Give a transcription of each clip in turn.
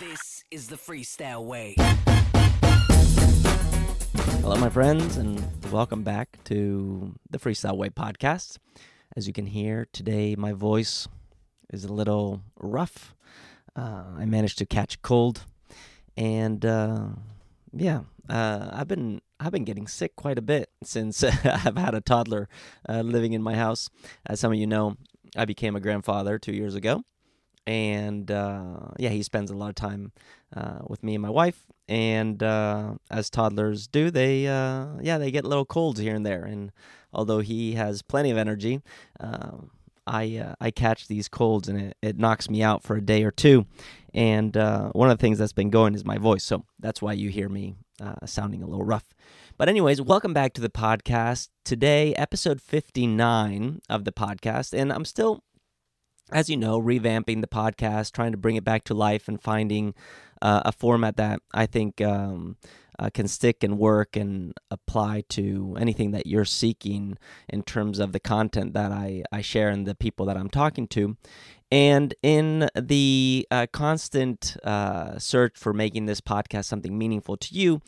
This is the freestyle way. Hello, my friends, and welcome back to the Freestyle Way podcast. As you can hear today, my voice is a little rough. Uh, I managed to catch cold, and uh, yeah, uh, I've been I've been getting sick quite a bit since I've had a toddler uh, living in my house. As some of you know, I became a grandfather two years ago, and uh, yeah, he spends a lot of time uh, with me and my wife. And uh, as toddlers do, they uh, yeah they get little colds here and there. And although he has plenty of energy, uh, I uh, I catch these colds and it, it knocks me out for a day or two. And one of the things that's been going is my voice, so that's why you hear me sounding a little rough. But, anyways, welcome back to the podcast. Today, episode 59 of the podcast. And I'm still as you know, revamping the podcast, trying to bring it back to life, and finding uh, a format that I think um, uh, can stick and work and apply to anything that you're seeking in terms of the content that I, I share and the people that I'm talking to. And in the uh, constant uh, search for making this podcast something meaningful to you,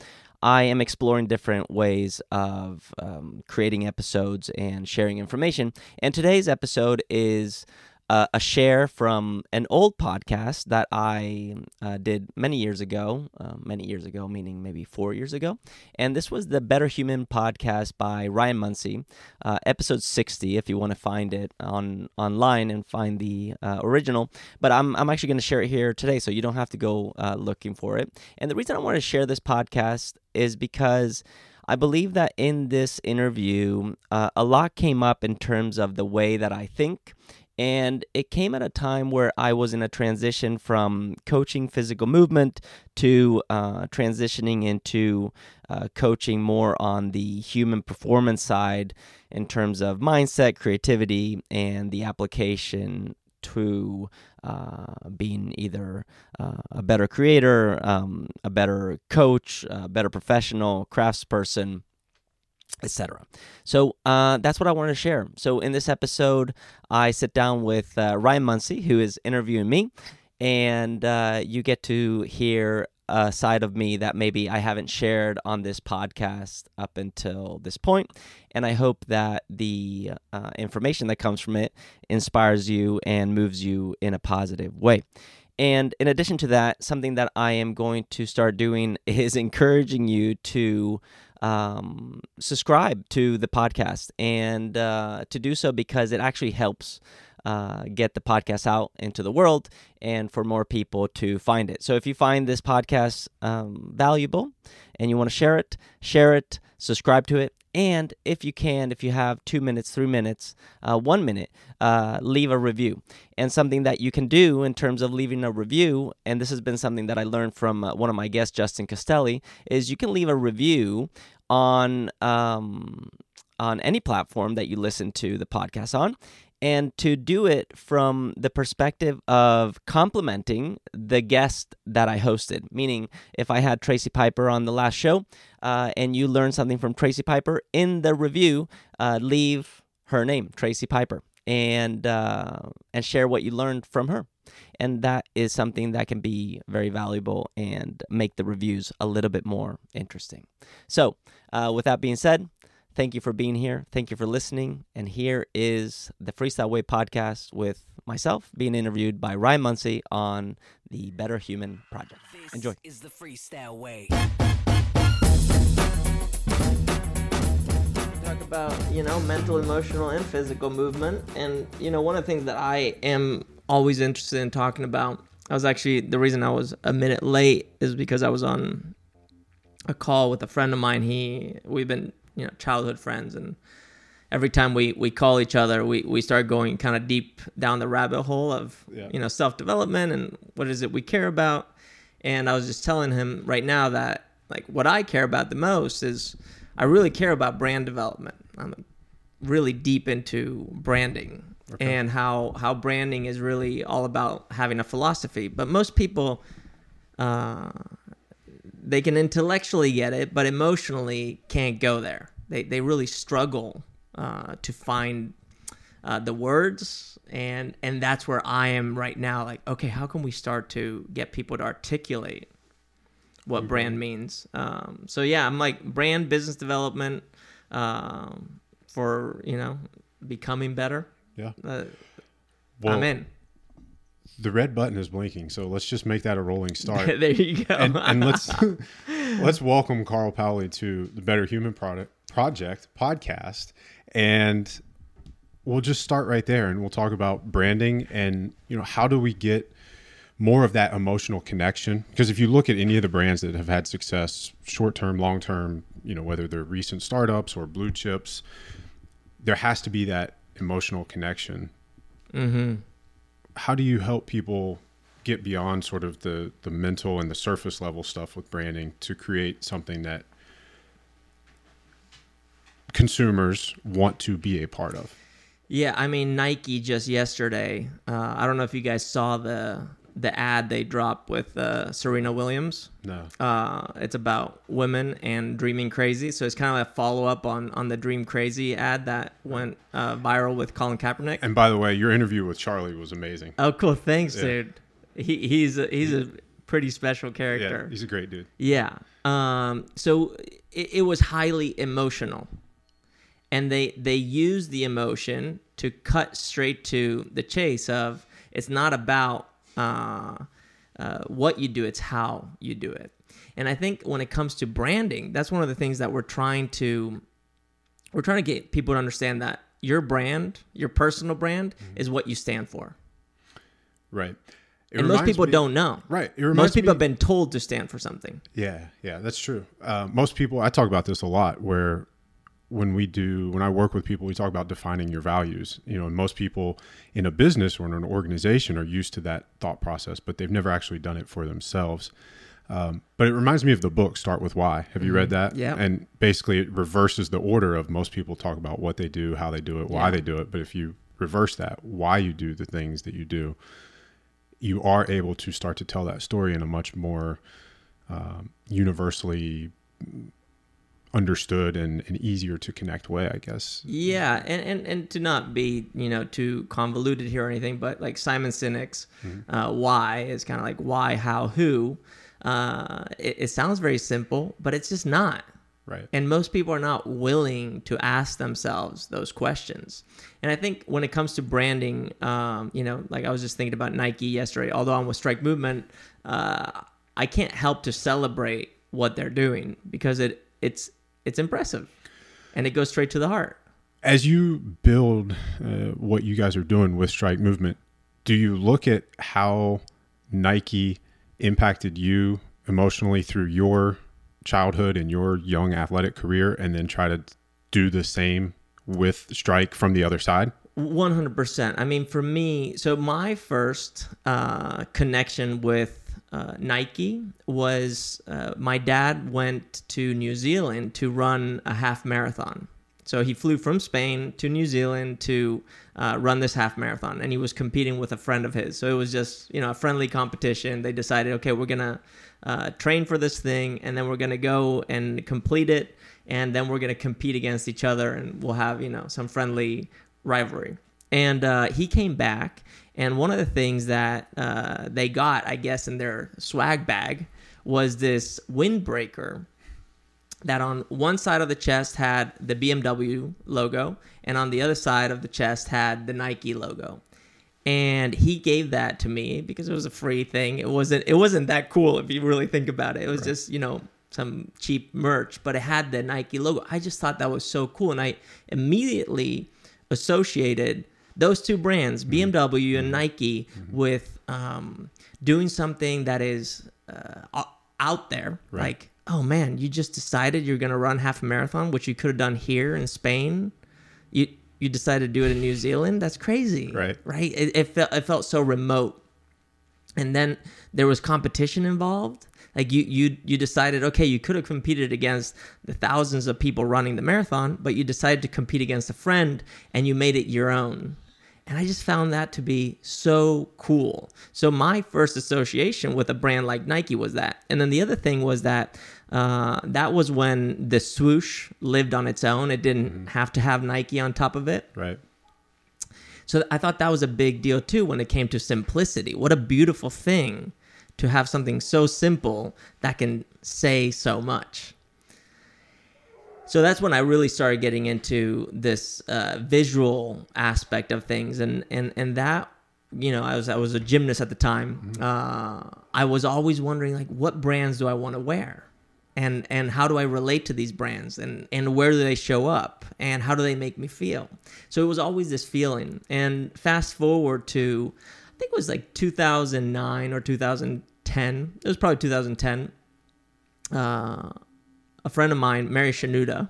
I am exploring different ways of um, creating episodes and sharing information. And today's episode is uh, a share from an old podcast that I uh, did many years ago, uh, many years ago, meaning maybe four years ago. And this was the Better Human podcast by Ryan Munsey, uh, episode 60, if you want to find it on online and find the uh, original. But I'm, I'm actually going to share it here today, so you don't have to go uh, looking for it. And the reason I want to share this podcast is because. I believe that in this interview, uh, a lot came up in terms of the way that I think and it came at a time where I was in a transition from coaching physical movement to uh, transitioning into uh, coaching more on the human performance side in terms of mindset, creativity, and the application to uh, being either uh, a better creator, um, a better coach, a better professional, craftsperson etc. So uh, that's what I wanted to share. So in this episode, I sit down with uh, Ryan Munsey, who is interviewing me, and uh, you get to hear a side of me that maybe I haven't shared on this podcast up until this point. And I hope that the uh, information that comes from it inspires you and moves you in a positive way. And in addition to that, something that I am going to start doing is encouraging you to um, subscribe to the podcast and uh, to do so because it actually helps uh, get the podcast out into the world and for more people to find it. So if you find this podcast um, valuable and you want to share it, share it, subscribe to it, and if you can, if you have two minutes, three minutes, uh, one minute, uh, leave a review. And something that you can do in terms of leaving a review, and this has been something that I learned from uh, one of my guests, Justin Castelli, is you can leave a review on um, on any platform that you listen to the podcast on and to do it from the perspective of complimenting the guest that I hosted. Meaning, if I had Tracy Piper on the last show uh, and you learned something from Tracy Piper, in the review, uh, leave her name, Tracy Piper, and uh, and share what you learned from her. And that is something that can be very valuable and make the reviews a little bit more interesting. So, uh, with that being said, Thank you for being here. Thank you for listening. And here is the Freestyle Way podcast with myself being interviewed by Ryan Munsey on the Better Human Project. This Enjoy. is the freestyle way. Talk about, you know, mental, emotional, and physical movement. And, you know, one of the things that I am always interested in talking about, I was actually, the reason I was a minute late is because I was on a call with a friend of mine. He, we've been you know childhood friends and every time we we call each other we we start going kind of deep down the rabbit hole of yeah. you know self development and what is it we care about and i was just telling him right now that like what i care about the most is i really care about brand development i'm really deep into branding okay. and how how branding is really all about having a philosophy but most people uh they can intellectually get it, but emotionally can't go there. They they really struggle uh, to find uh, the words, and and that's where I am right now. Like, okay, how can we start to get people to articulate what brand means? Um, so yeah, I'm like brand business development um, for you know becoming better. Yeah. Uh, Well, I'm in. The red button is blinking, so let's just make that a rolling start. there you go. and, and let's let's welcome Carl Paoli to the Better Human Product Project podcast, and we'll just start right there, and we'll talk about branding and you know how do we get more of that emotional connection because if you look at any of the brands that have had success short term long term you know whether they're recent startups or blue chips there has to be that emotional connection mm-hmm. How do you help people get beyond sort of the the mental and the surface level stuff with branding to create something that consumers want to be a part of Yeah, I mean Nike just yesterday. Uh, I don't know if you guys saw the the ad they dropped with uh, Serena Williams. no Uh, it's about women and dreaming crazy. So it's kind of like a follow up on on the Dream Crazy ad that went uh, viral with Colin Kaepernick. and by the way your interview with charlie was amazing oh, cool! Thanks, Yeah. dude. He, he's a, he's a pretty special character. yeah he's a great dude Yeah. Um, so it, it was highly emotional, and they they used the emotion to cut straight to the chase of it's not about uh, uh, what you do, it's how you do it. And I think when it comes to branding, that's one of the things that we're trying to we're trying to get people to understand that your brand, your personal brand, is what you stand for. right It and most people me- don't know. right it Most people me- have been told to stand for something. Yeah, yeah, that's true. Uh, most people, I talk about this a lot. Where when we do, when I work with people, we talk about defining your values. You know, and most people in a business or in an organization are used to that thought process, but they've never actually done it for themselves. Um, but it reminds me of the book Start with Why. Have you read that? Yeah. And basically, it reverses the order of most people talk about what they do, how they do it, why Yeah. they do it. But if you reverse that, why you do the things that you do, you are able to start to tell that story in a much more um, universally understood and, and easier to connect way, I guess. Yeah, and, and and to not be you know too convoluted here or anything, but like Simon Sinek's uh, why is kind of like why, how, who. Uh, it, it sounds very simple, but it's just not. Right. And most people are not willing to ask themselves those questions. And I think when it comes to branding, um, you know, like I was just thinking about Nike yesterday, although I'm with Strike Movement, uh, I can't help to celebrate what they're doing because it it's it's impressive and it goes straight to the heart. As you build uh, what you guys are doing with Strike Movement, do you look at how Nike impacted you emotionally through your childhood and your young athletic career and then try to do the same with Strike from the other side? One hundred percent. I mean, for me, so my first uh, connection with uh, Nike was uh, my dad went to New Zealand to run a half marathon. So he flew from Spain to New Zealand to uh, run this half marathon, and he was competing with a friend of his. So it was just you know a friendly competition. They decided, okay, we're gonna uh, train for this thing, and then we're gonna go and complete it, and then we're gonna compete against each other, and we'll have you know some friendly rivalry. And uh, he came back, and one of the things that uh, they got, I guess, in their swag bag was this windbreaker that on one side of the chest had the BMW logo, and on the other side of the chest had the Nike logo. And he gave that to me because it was a free thing. It wasn't it wasn't that cool if you really think about it. It was just, you know, some cheap merch, but it had the Nike logo. I just thought that was so cool and I immediately associated those two brands, BMW and Nike, with um, doing something that is uh, out there. Right. Like, oh man, you just decided you're going to run half a marathon, which you could have done here in Spain. You you decided to do it in New Zealand. That's crazy, Right. Right? It, it felt it felt so remote. And then there was competition involved. Like you you you decided, okay, you could have competed against the thousands of people running the marathon, but you decided to compete against a friend and you made it your own. And I just found that to be so cool. So my first association with a brand like Nike was that. And then the other thing was that uh, that was when the swoosh lived on its own. It didn't have to have Nike on top of it. Right. So I thought that was a big deal too when it came to simplicity. What a beautiful thing to have something so simple that can say so much. So that's when I really started getting into this uh, visual aspect of things, and and and that you know I was I was a gymnast at the time. Uh, I was always wondering like what brands do I want to wear, and and how do I relate to these brands, and and where do they show up, and how do they make me feel. So it was always this feeling. And fast forward to I think it was like 2009 or 2010. It was probably 2010. Uh, a friend of mine, Mary Shenouda,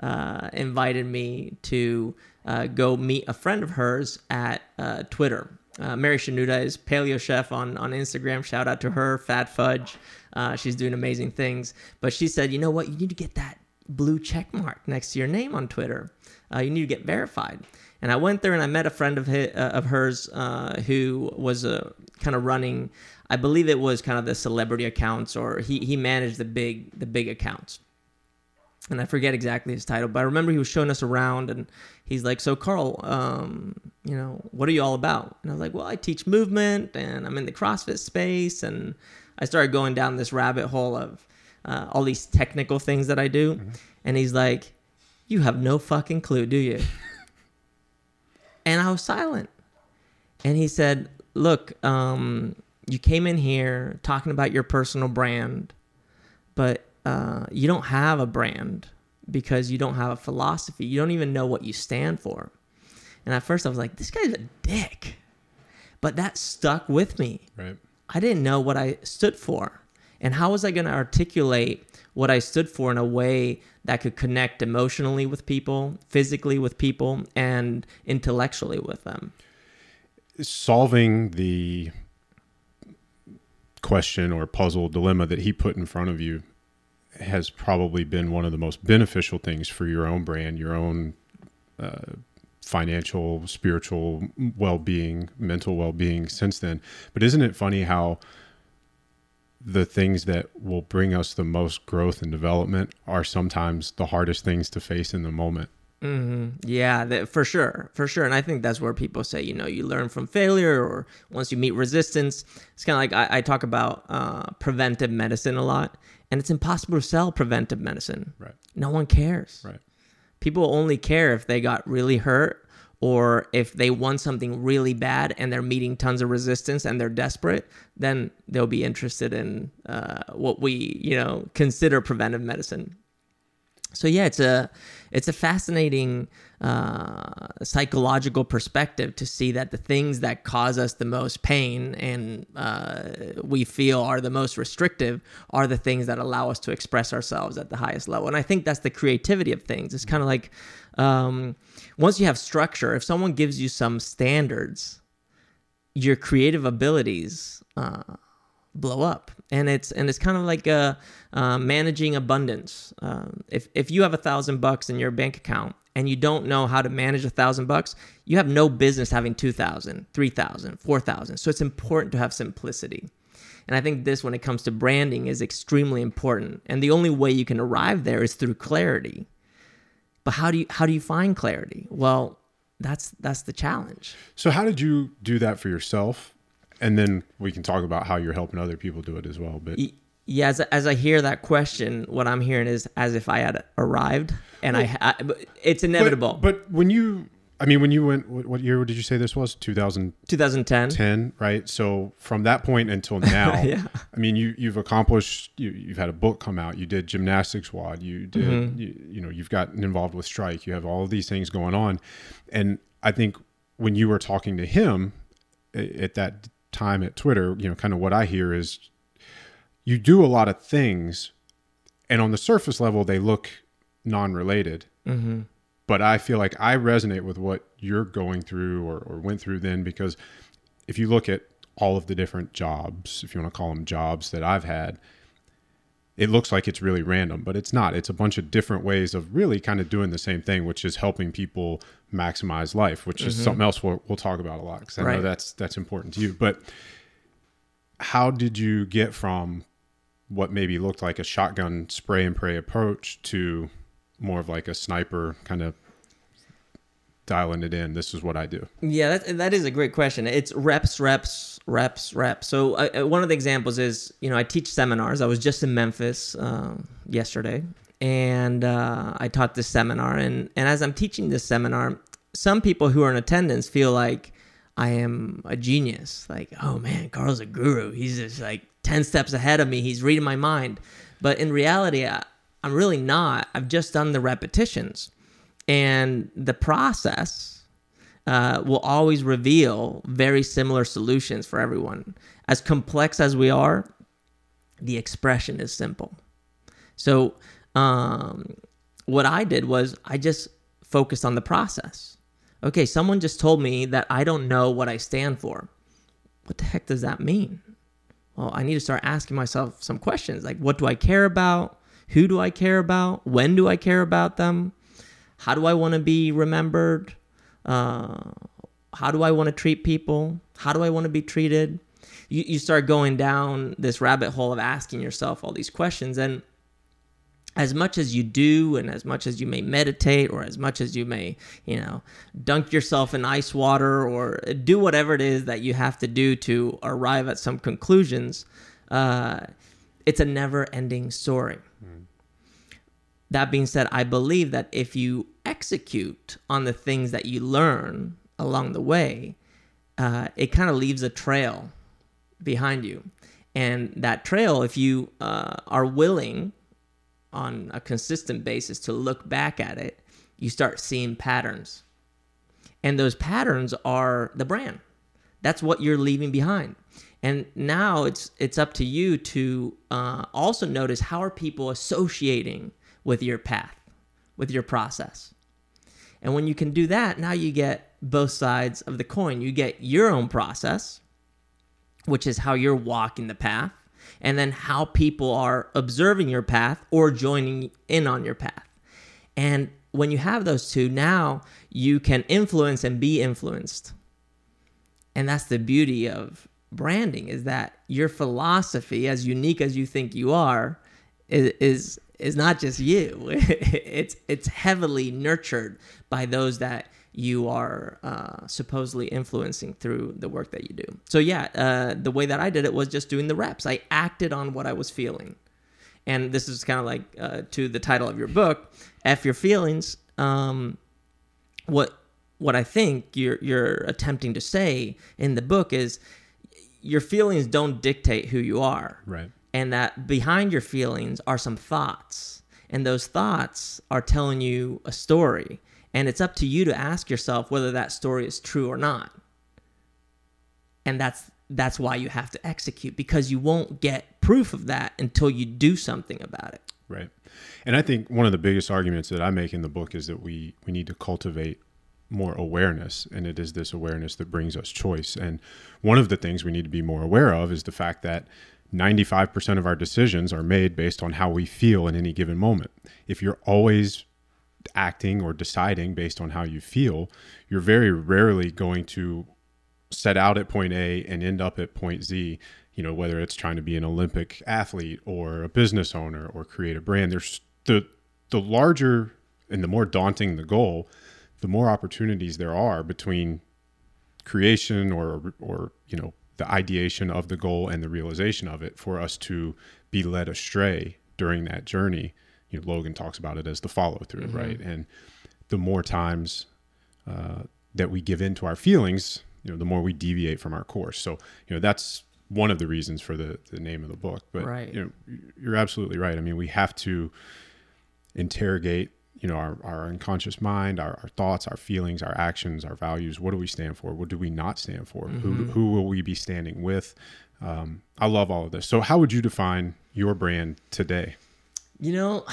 uh, invited me to uh, go meet a friend of hers at uh, Twitter. Uh, Mary Shenouda is paleo chef on, on Instagram. Shout out to her, Phat Fudge. Uh, she's doing amazing things. But she said, you know what? You need to get that blue check mark next to your name on Twitter. Uh, you need to get verified. And I went there and I met a friend of his, uh, of hers uh, who was uh, kind of running. I believe it was kind of the celebrity accounts, or he he managed the big the big accounts. And I forget exactly his title, but I remember he was showing us around, and he's like, "So Carl, um, you know, what are you all about?" And I was like, "Well, I teach movement, and I'm in the CrossFit space." And I started going down this rabbit hole of uh, all these technical things that I do. And he's like, "You have no fucking clue, do you?" and I was silent. And he said, "Look, um, you came in here talking about your personal brand, but uh, you don't have a brand because you don't have a philosophy. You don't even know what you stand for." And at first, I was like, "This guy's a dick," but that stuck with me. Right. I didn't know what I stood for. And how was I going to articulate what I stood for in a way that could connect emotionally with people, physically with people, and intellectually with them? solving the question or puzzle dilemma that he put in front of you has probably been one of the most beneficial things for your own brand, your own uh, financial, spiritual well-being, mental well-being since then. But isn't it funny how the things that will bring us the most growth and development are sometimes the hardest things to face in the moment? Yeah, that, for sure, for sure. And I think that's where people say, you know, you learn from failure, or once you meet resistance. It's kind of like I, I talk about uh, preventive medicine a lot, and it's impossible to sell preventive medicine. Right. No one cares. Right. People only care if they got really hurt or if they want something really bad and they're meeting tons of resistance and they're desperate, then they'll be interested in uh, what we, you know, consider preventive medicine. So yeah, it's a it's a fascinating uh, psychological perspective to see that the things that cause us the most pain and uh, we feel are the most restrictive are the things that allow us to express ourselves at the highest level. And I think that's the creativity of things. It's kind of like um, once you have structure, if someone gives you some standards, your creative abilities uh, blow up and it's and it's kind of like uh, uh, managing abundance. Um, if if you have a thousand bucks in your bank account and you don't know how to manage a thousand bucks you have no business having 2000 3000 4000 so it's important to have simplicity. And i think this when it comes to branding is extremely important. And the only way you can arrive there is through clarity. But how do you how do you find clarity? Well that's that's the challenge. So, how did you do that for yourself? And then we can talk about how you're helping other people do it as well. But yeah as, as i hear that question what i'm hearing is as if i had arrived and I, I it's inevitable But, but when you, I mean, when you went, what, what year did you say this was? 2010, 2010 right? So from that point until now, Yeah. I mean, you you've accomplished. You, you've had a book come out. You did Gymnastics WOD. You did. Mm-hmm. You, you know, you've gotten involved with strike. You have all of these things going on, and I think when you were talking to him at that time at Twitter, you know, kind of what I hear is you do a lot of things, and on the surface level, they look non-related. Mm-hmm. But I feel like I resonate with what you're going through or, or went through then because if you look at all of the different jobs, if you want to call them jobs that I've had, it looks like it's really random, but it's not. It's a bunch of different ways of really kind of doing the same thing, which is helping people maximize life, which is something mm-hmm. else we'll, we'll talk about a lot because I know that's that's important to you. But how did you get from what maybe looked like a shotgun spray and pray approach to more of like a sniper kind of dialing it in. This is what I do. Yeah, that, that is a great question. It's reps, reps, reps, reps. So uh, uh, one of the examples is, you know, I teach seminars. I was just in Memphis um, yesterday, and uh, I taught this seminar. And and as I'm teaching this seminar, some people who are in attendance feel like I am a genius. Like, oh man, Carl's a guru. He's just like ten steps ahead of me. He's reading my mind. But in reality, I, I'm really not. I've just done the repetitions and the process uh, will always reveal very similar solutions for everyone. As complex as we are, the expression is simple. So, um, what I did was I just focused on the process. Okay, someone just told me that I don't know what I stand for. What the heck does that mean? Well, I need to start asking myself some questions like, what do I care about? Who do I care about? When do I care about them? How do I want to be remembered? Uh, how do I want to treat people? How do I want to be treated? You, you start going down this rabbit hole of asking yourself all these questions. And as much as you do, and as much as you may meditate, or as much as you may, you know, dunk yourself in ice water, or do whatever it is that you have to do to arrive at some conclusions, uh, it's a never ending story. That being said, I believe that if you execute on the things that you learn along the way, uh, it kind of leaves a trail behind you. And that trail, if you uh, are willing on a consistent basis to look back at it, you start seeing patterns. And those patterns are the brand. That's what you're leaving behind. And now it's it's up to you to uh, also notice how are people associating with your path, with your process. And when you can do that, now you get both sides of the coin. You get your own process, which is how you're walking the path, and then how people are observing your path or joining in on your path. And when you have those two, now you can influence and be influenced. And that's the beauty of branding is that your philosophy, as unique as you think you are, is, is is not just you. it's it's heavily nurtured by those that you are uh, supposedly influencing through the work that you do. So yeah, uh, the way that I did it was just doing the reps. I acted on what I was feeling, and this is kind of like uh, to the title of your book, "F Your Feelings." Um, what what I think you're you're attempting to say in the book is your feelings don't dictate who you are. Right and that behind your feelings are some thoughts. And those thoughts are telling you a story. And it's up to you to ask yourself whether that story is true or not. And that's that's why you have to execute because you won't get proof of that until you do something about it. Right. And i think one of the biggest arguments that i make in the book is that we we need to cultivate more awareness. And it is this awareness that brings us choice. And one of the things we need to be more aware of is the fact that 95% of our decisions are made based on how we feel in any given moment. If you're always acting or deciding based on how you feel, you're very rarely going to set out at point A and end up at point Z. You know, whether it's trying to be an Olympic athlete or a business owner or create a brand, there's the the larger and the more daunting the goal, the more opportunities there are between creation or or you know the ideation of the goal and the realization of it for us to be led astray during that journey. You know, Logan talks about it as the follow through, mm-hmm. right? And the more times uh, that we give in to our feelings, you know, the more we deviate from our course. So, you know, that's one of the reasons for the, the name of the book. But, right. you know, you're absolutely right. I mean, we have to interrogate you know our, our unconscious mind our, our, thoughts our feelings our actions our values what do we stand for? What do we not stand for? Mm-hmm. who, who will we be standing with? Um, i love all of this. So how would you define your brand today? You know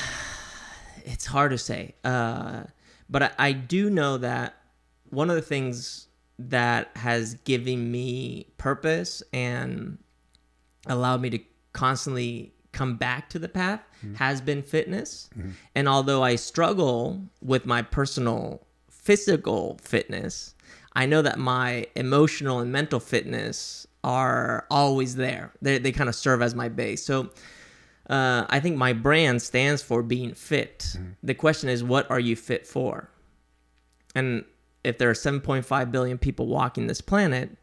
it's hard to say uh, but I, I do know that one of the things that has given me purpose and allowed me to constantly come back to the path mm-hmm. has been fitness. Mm-hmm. And although I struggle with my personal physical fitness, I know that my emotional and mental fitness are always there. They, they kind of serve as my base. So uh, I think my brand stands for being fit. Mm-hmm. The question is, what are you fit for? And if there are 7.5 billion people walking this planet,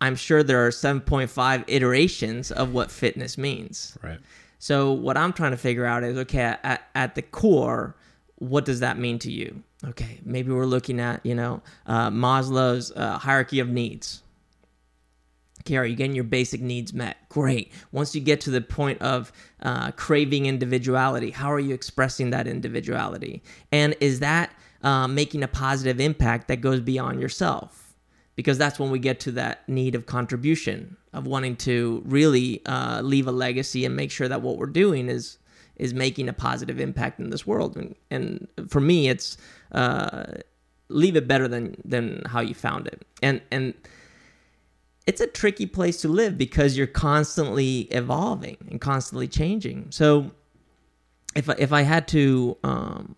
I'm sure there are 7.5 iterations of what fitness means. Right. So what I'm trying to figure out is okay at, at the core, what does that mean to you? Okay, maybe we're looking at you know uh, Maslow's uh, hierarchy of needs. Okay, are you getting your basic needs met? Great. Once you get to the point of uh, craving individuality, how are you expressing that individuality? And is that uh, making a positive impact that goes beyond yourself? Because that's when we get to that need of contribution of wanting to really uh, leave a legacy and make sure that what we're doing is is making a positive impact in this world. And, and for me it's uh, leave it better than than how you found it. And and it's a tricky place to live because you're constantly evolving and constantly changing. So if I, if I had to um,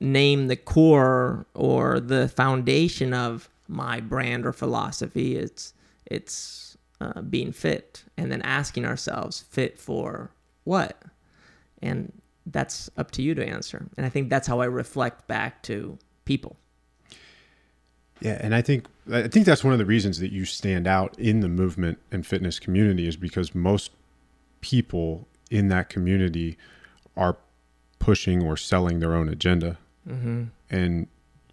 name the core or the foundation of my brand or philosophy. It's it's uh, being fit, and then asking ourselves, fit for what? And that's up to you to answer. And I think that's how I reflect back to people. Yeah, and I think I think that's one of the reasons that you stand out in the movement and fitness community is because most people in that community are pushing or selling their own agenda, mm-hmm. and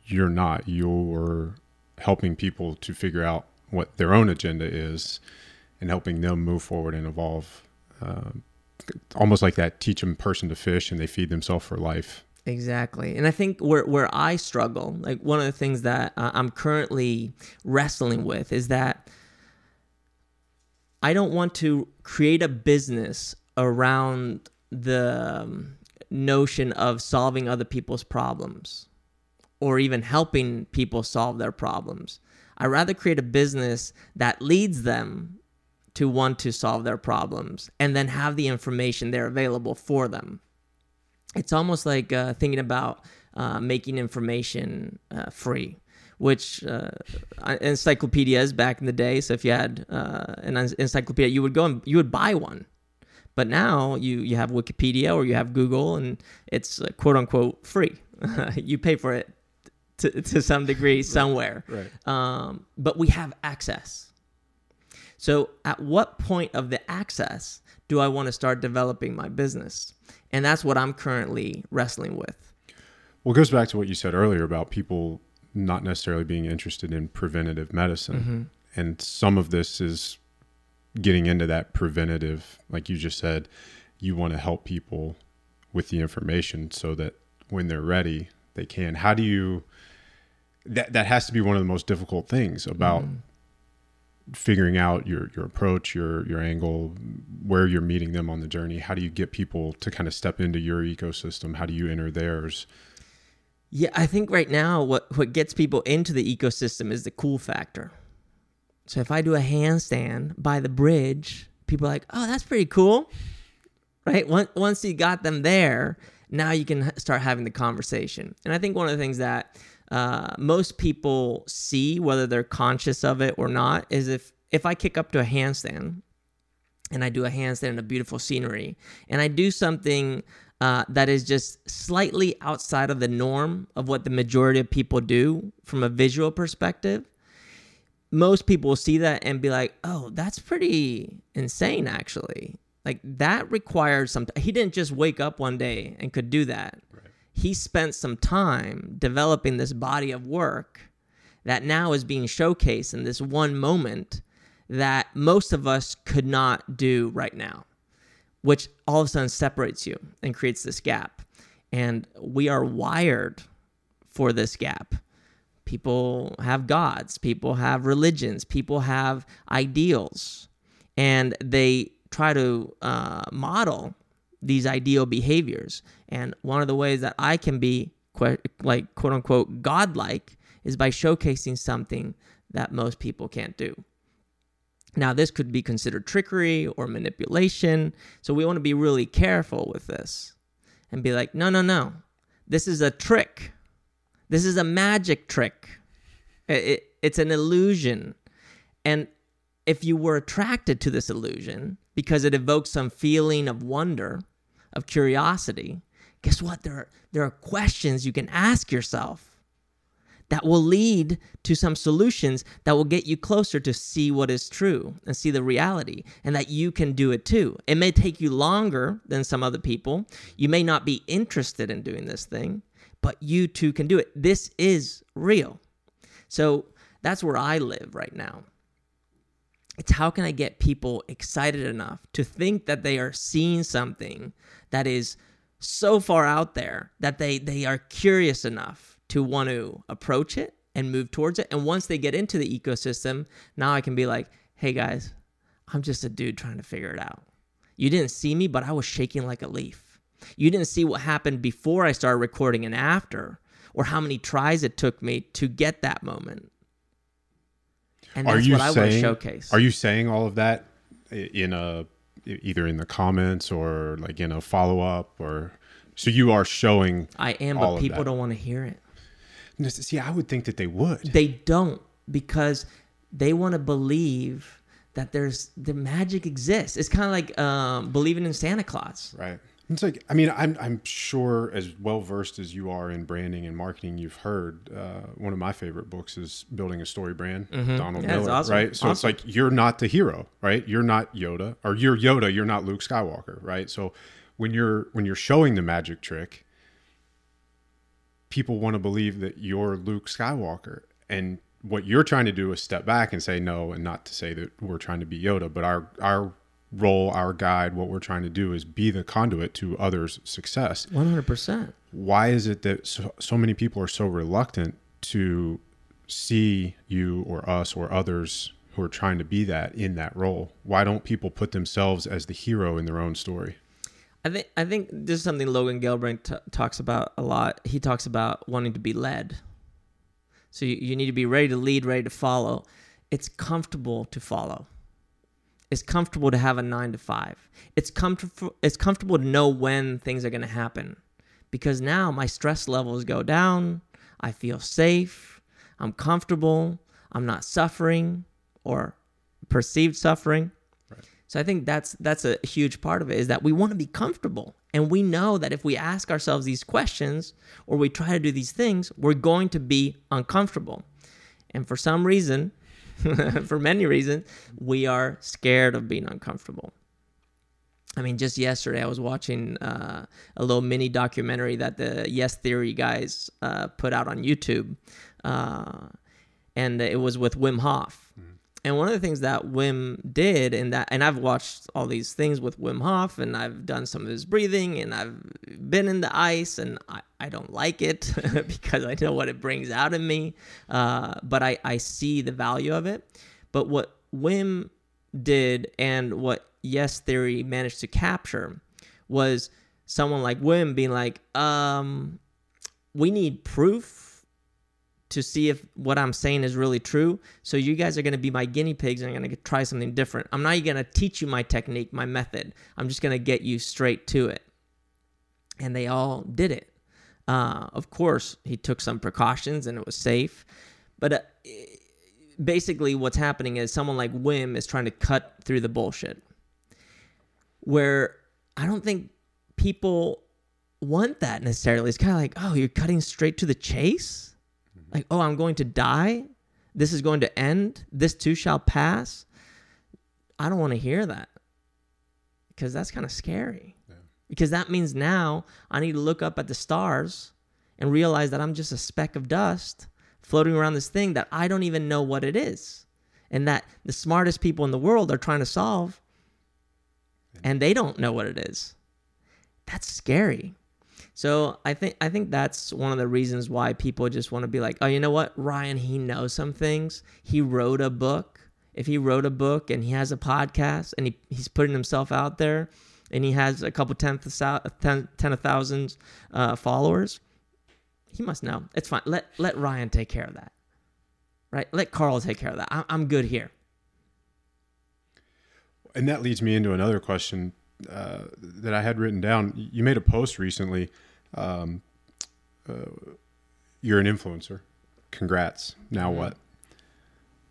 you're not. You're helping people to figure out what their own agenda is and helping them move forward and evolve. Uh, almost like that teach them person to fish and they feed themselves for life. Exactly. And I think where, where I struggle, like one of the things that uh, I'm currently wrestling with is that I don't want to create a business around the um, notion of solving other people's problems or even helping people solve their problems. I rather create a business that leads them to want to solve their problems and then have the information there available for them. It's almost like uh, thinking about uh, making information uh, free, which uh, encyclopedias back in the day. So if you had uh, an encyclopedia, you would go and you would buy one. But now you you have Wikipedia or you have Google, and it's uh, quote unquote free. you pay for it to, to some degree somewhere. Right. Um, but we have access. So, at what point of the access do I want to start developing my business? And that's what I'm currently wrestling with. Well, it goes back to what you said earlier about people not necessarily being interested in preventative medicine. Mm-hmm. And some of this is getting into that preventative, like you just said, you want to help people with the information so that when they're ready, they can. How do you that that has to be one of the most difficult things about mm. figuring out your your approach, your your angle, where you're meeting them on the journey. How do you get people to kind of step into your ecosystem? How do you enter theirs? Yeah, I think right now what what gets people into the ecosystem is the cool factor. So if I do a handstand by the bridge, people are like, "Oh, that's pretty cool." Right? Once once you got them there, now you can start having the conversation. And I think one of the things that uh, most people see, whether they're conscious of it or not, is if if I kick up to a handstand and I do a handstand in a beautiful scenery and I do something uh, that is just slightly outside of the norm of what the majority of people do from a visual perspective, most people will see that and be like, oh, that's pretty insane, actually. Like that required some. T- he didn't just wake up one day and could do that he spent some time developing this body of work that now is being showcased in this one moment that most of us could not do right now, which all of a sudden separates you and creates this gap. And we are wired for this gap. People have gods, people have religions, people have ideals, and they try to uh, model these ideal behaviors. And one of the ways that I can be like quote unquote godlike is by showcasing something that most people can't do. Now, this could be considered trickery or manipulation. So we want to be really careful with this and be like, no, no, no. This is a trick. This is a magic trick. It, it, it's an illusion. And if you were attracted to this illusion because it evokes some feeling of wonder, of curiosity, guess what? There are, there are questions you can ask yourself that will lead to some solutions that will get you closer to see what is true and see the reality and that you can do it too. It may take you longer than some other people. You may not be interested in doing this thing, but you too can do it. This is real. So that's where I live right now. It's how can I get people excited enough to think that they are seeing something that is so far out there that they they are curious enough to want to approach it and move towards it. And once they get into the ecosystem, now I can be like, "Hey guys, I'm just a dude trying to figure it out. You didn't see me, but I was shaking like a leaf. You didn't see what happened before I started recording and after, or how many tries it took me to get that moment. And are you what I want to saying? showcase. Are you saying all of that in a either in the comments or like in a follow up or so you are showing? I am, but people don't want to hear it. See, I would think that they would. They don't because they want to believe that there's the magic exists. It's kind of like um, believing in Santa Claus. Right. It's like I mean I'm I'm sure as well versed as you are in branding and marketing, you've heard uh, one of my favorite books is Building a Story Brand, Donald Mm-hmm. Yeah, Miller, awesome. right? So it's like you're not the hero, right? You're not Yoda, or you're Yoda, you're not Luke Skywalker, right? So when you're when you're showing the magic trick, people want to believe that you're Luke Skywalker, and what you're trying to do is step back and say no, and not to say that we're trying to be Yoda, but our our role, our guide, what we're trying to do is be the conduit to others' success. One hundred percent. Why is it that so, so many people are so reluctant to see you or us or others who are trying to be that in that role? Why don't people put themselves as the hero in their own story? I think I think this is something Logan Gelbrich t- talks about a lot. He talks about wanting to be led. So you, you need to be ready to lead, ready to follow. It's comfortable to follow. It's comfortable to have a nine to five. It's comfortable. It's comfortable to know when things are going to happen, because now my stress levels go down. I feel safe. I'm comfortable. I'm not suffering or perceived suffering. So I think that's that's a huge part of it is that we want to be comfortable. And we know that if we ask ourselves these questions or we try to do these things, we're going to be uncomfortable. And for some reason, for many reasons, we are scared of being uncomfortable. I mean, just yesterday I was watching uh, a little mini documentary that the Yes Theory guys uh, put out on YouTube, uh, and it was with Wim Hof. And one of the things that Wim did, and that, and I've watched all these things with Wim Hof, and I've done some of his breathing, and I've been in the ice, and I, I don't like it because I know what it brings out in me. Uh, but I, I see the value of it. But what Wim did, and what Yes Theory managed to capture, was someone like Wim being like, um, we need proof to see if what I'm saying is really true. So you guys are going to be my guinea pigs and I'm going to try something different. I'm not going to teach you my technique, my method. I'm just going to get you straight to it. And they all did it. Uh, of course, he took some precautions and it was safe. But uh, basically, what's happening is someone like Wim is trying to cut through the bullshit. Where I don't think people want that necessarily. It's kind of like, oh, you're cutting straight to the chase? Like, oh, I'm going to die. This is going to end. This too shall pass. I don't want to hear that because that's kind of scary. Because that means now I need to look up at the stars and realize that I'm just a speck of dust floating around this thing that I don't even know what it is. And that the smartest people in the world are trying to solve and they don't know what it is. That's scary. So I think I think that's one of the reasons why people just want to be like, oh, you know what, Ryan, he knows some things. He wrote a book. If he wrote a book and he has a podcast and he, he's putting himself out there and he has a couple tenth of, ten, ten of thousands uh, followers, he must know. It's fine. Let let Ryan take care of that. Right? Let Carl take care of that. I'm, I'm good here. And that leads me into another question uh, that I had written down. You made a post recently. Um, uh, you're an influencer. Congrats. Now what?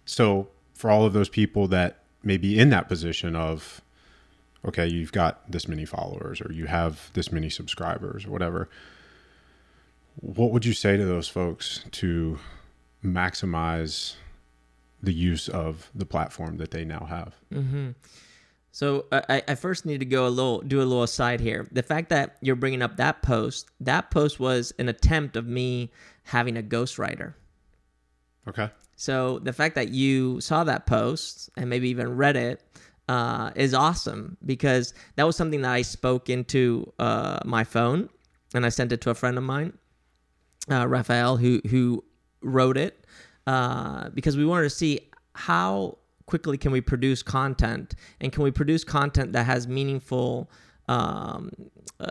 So, for all of those people that may be in that position of, okay, you've got this many followers or you have this many subscribers or whatever, what would you say to those folks to maximize the use of the platform that they now have. So I, I first need to go a little, do a little aside here. The fact that you're bringing up that post, that post was an attempt of me having a ghostwriter. Okay. So the fact that you saw that post and maybe even read it uh, is awesome because that was something that I spoke into uh, my phone and I sent it to a friend of mine, uh, Raphael, who who wrote it uh, because we wanted to see how quickly can we produce content and can we produce content that has meaningful um, uh,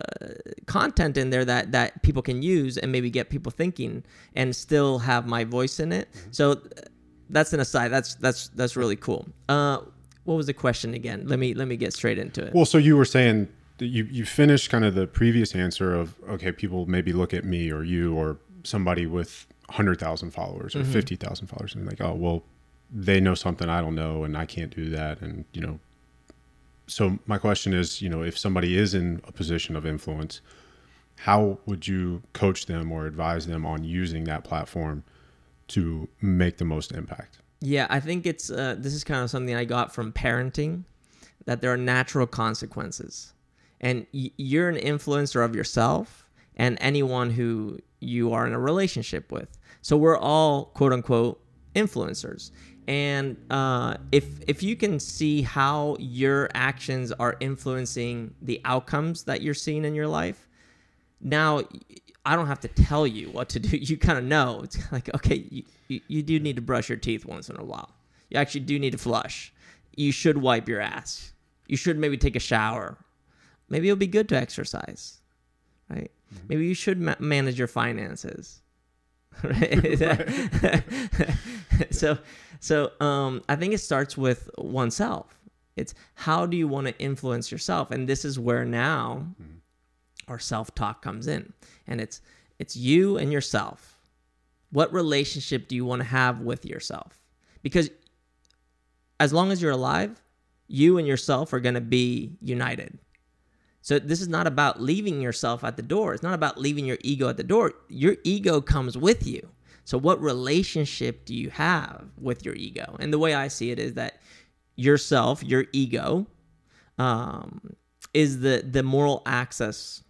content in there that that people can use and maybe get people thinking and still have my voice in it. So uh, that's an aside. That's that's that's really cool. Uh, what was the question again? Let me let me get straight into it. Well, so you were saying that you you finished kind of the previous answer of okay, people maybe look at me or you or somebody with hundred thousand followers or fifty thousand followers and like, oh well, they know something I don't know and I can't do that, and you know. So my question is, you know, if somebody is in a position of influence, how would you coach them or advise them on using that platform to make the most impact? Yeah, I think it's uh, this is kind of something I got from parenting that there are natural consequences, and y- you're an influencer of yourself and anyone who you are in a relationship with. So we're all quote unquote influencers, and uh, if if you can see how your actions are influencing the outcomes that you're seeing in your life, now I don't have to tell you what to do. You kind of know. It's like, okay, you, you, you do need to brush your teeth once in a while. You actually do need to flush. You should wipe your ass. You should maybe take a shower. Maybe it'll be good to exercise, right? Maybe you should ma- manage your finances. Right? so, so um, I think it starts with oneself. It's how do you want to influence yourself, and this is where now our self-talk comes in. And it's it's you and yourself. What relationship do you want to have with yourself? Because as long as you're alive you and yourself are going to be united. So this is not about leaving yourself at the door. It's not about leaving your ego at the door. Your ego comes with you so what relationship do you have with your ego and the way i see it is that yourself your ego um, is the the moral axis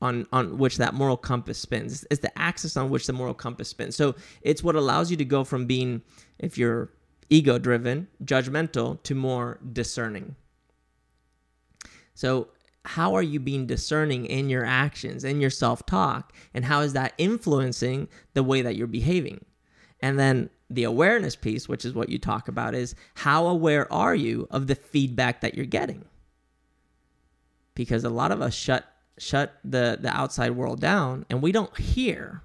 on on which that moral compass spins. It's the axis on which the moral compass spins. So it's what allows you to go from being, if you're ego driven, judgmental, to more discerning. So how are you being discerning in your actions, in your self talk, and how is that influencing the way that you're behaving? And then the awareness piece, which is what you talk about, is how aware are you of the feedback that you're getting? Because a lot of us shut shut the the outside world down and we don't hear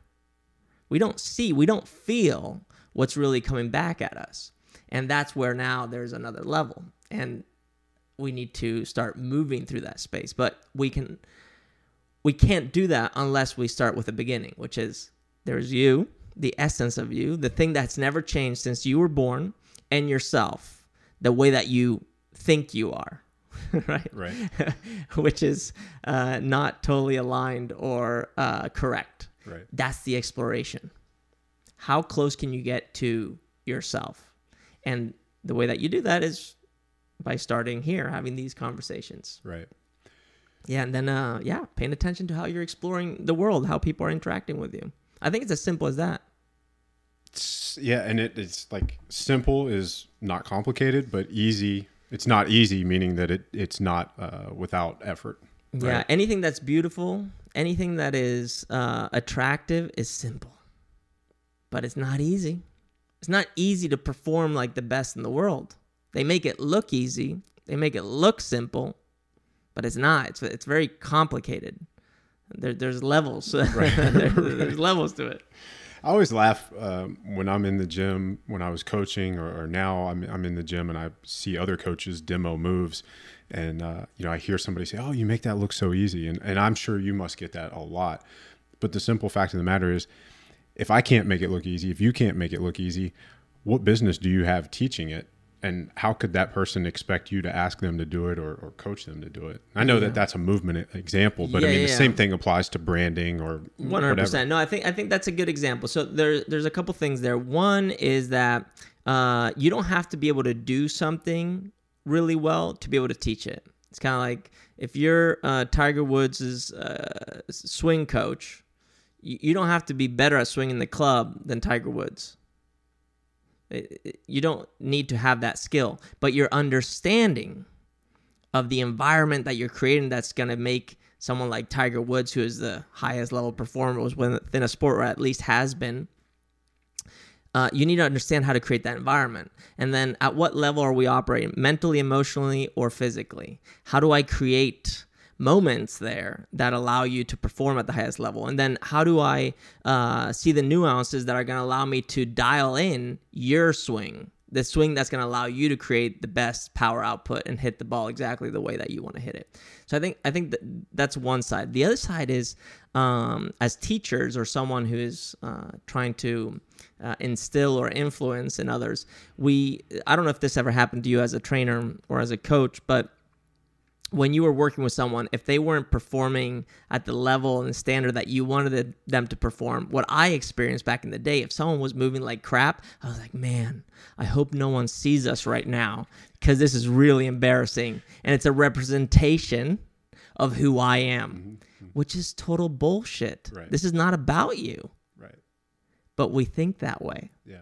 we don't see we don't feel what's really coming back at us and that's where now there's another level and we need to start moving through that space but we can we can't do that unless we start with a beginning which is there's you the essence of you the thing that's never changed since you were born and yourself the way that you think you are right Right. which is uh, not totally aligned or uh, correct. Right. That's the exploration. How close can you get to yourself? And the way that you do that is by starting here, having these conversations. Right. Yeah, and then uh, yeah, paying attention to how you're exploring the world, how people are interacting with you. I think it's as simple as that. S- yeah and it, it's like simple is not complicated but easy it's not easy meaning that it it's not uh, without effort Yeah, anything that's beautiful, anything that is uh, attractive is simple, but it's not easy. It's not easy to perform like the best in the world. They make it look easy, they make it look simple, but it's not. It's it's very complicated. There, there's levels. There- there's levels to it. I always laugh um, when I'm in the gym when I was coaching, or, or now I'm I'm in the gym and I see other coaches demo moves, and uh, you know I hear somebody say, "Oh, you make that look so easy," and and I'm sure you must get that a lot. But the simple fact of the matter is, if I can't make it look easy, if you can't make it look easy, what business do you have teaching it? And how could that person expect you to ask them to do it or, or coach them to do it? I know that that's a movement example, but I mean, yeah, the yeah. same thing applies to branding or One hundred percent. No, I think I think that's a good example. So there, there's a couple things there. One is that uh, you don't have to be able to do something really well to be able to teach it. It's kind of like if you're uh, Tiger Woods' uh, swing coach, you, you don't have to be better at swinging the club than Tiger Woods. You don't need to have that skill, but your understanding of the environment that you're creating that's going to make someone like Tiger Woods, who is the highest level performer within a sport, or at least has been, uh, you need to understand how to create that environment. And then at what level are we operating, mentally, emotionally, or physically? How do I create moments there that allow you to perform at the highest level? And then how do I uh, see the nuances that are going to allow me to dial in your swing? The swing that's going to allow you to create the best power output and hit the ball exactly the way that you want to hit it. So I think I think that that's one side. The other side is um, as teachers or someone who is uh, trying to uh, instill or influence in others. We I don't know if this ever happened to you as a trainer or as a coach, but when you were working with someone, if they weren't performing at the level and standard that you wanted them to perform, what I experienced back in the day, if someone was moving like crap, I was like, man, I hope no one sees us right now because this is really embarrassing. And it's a representation of who I am, mm-hmm. Mm-hmm. which is total bullshit. Right. This is not about you, right. but we think that way. Yeah.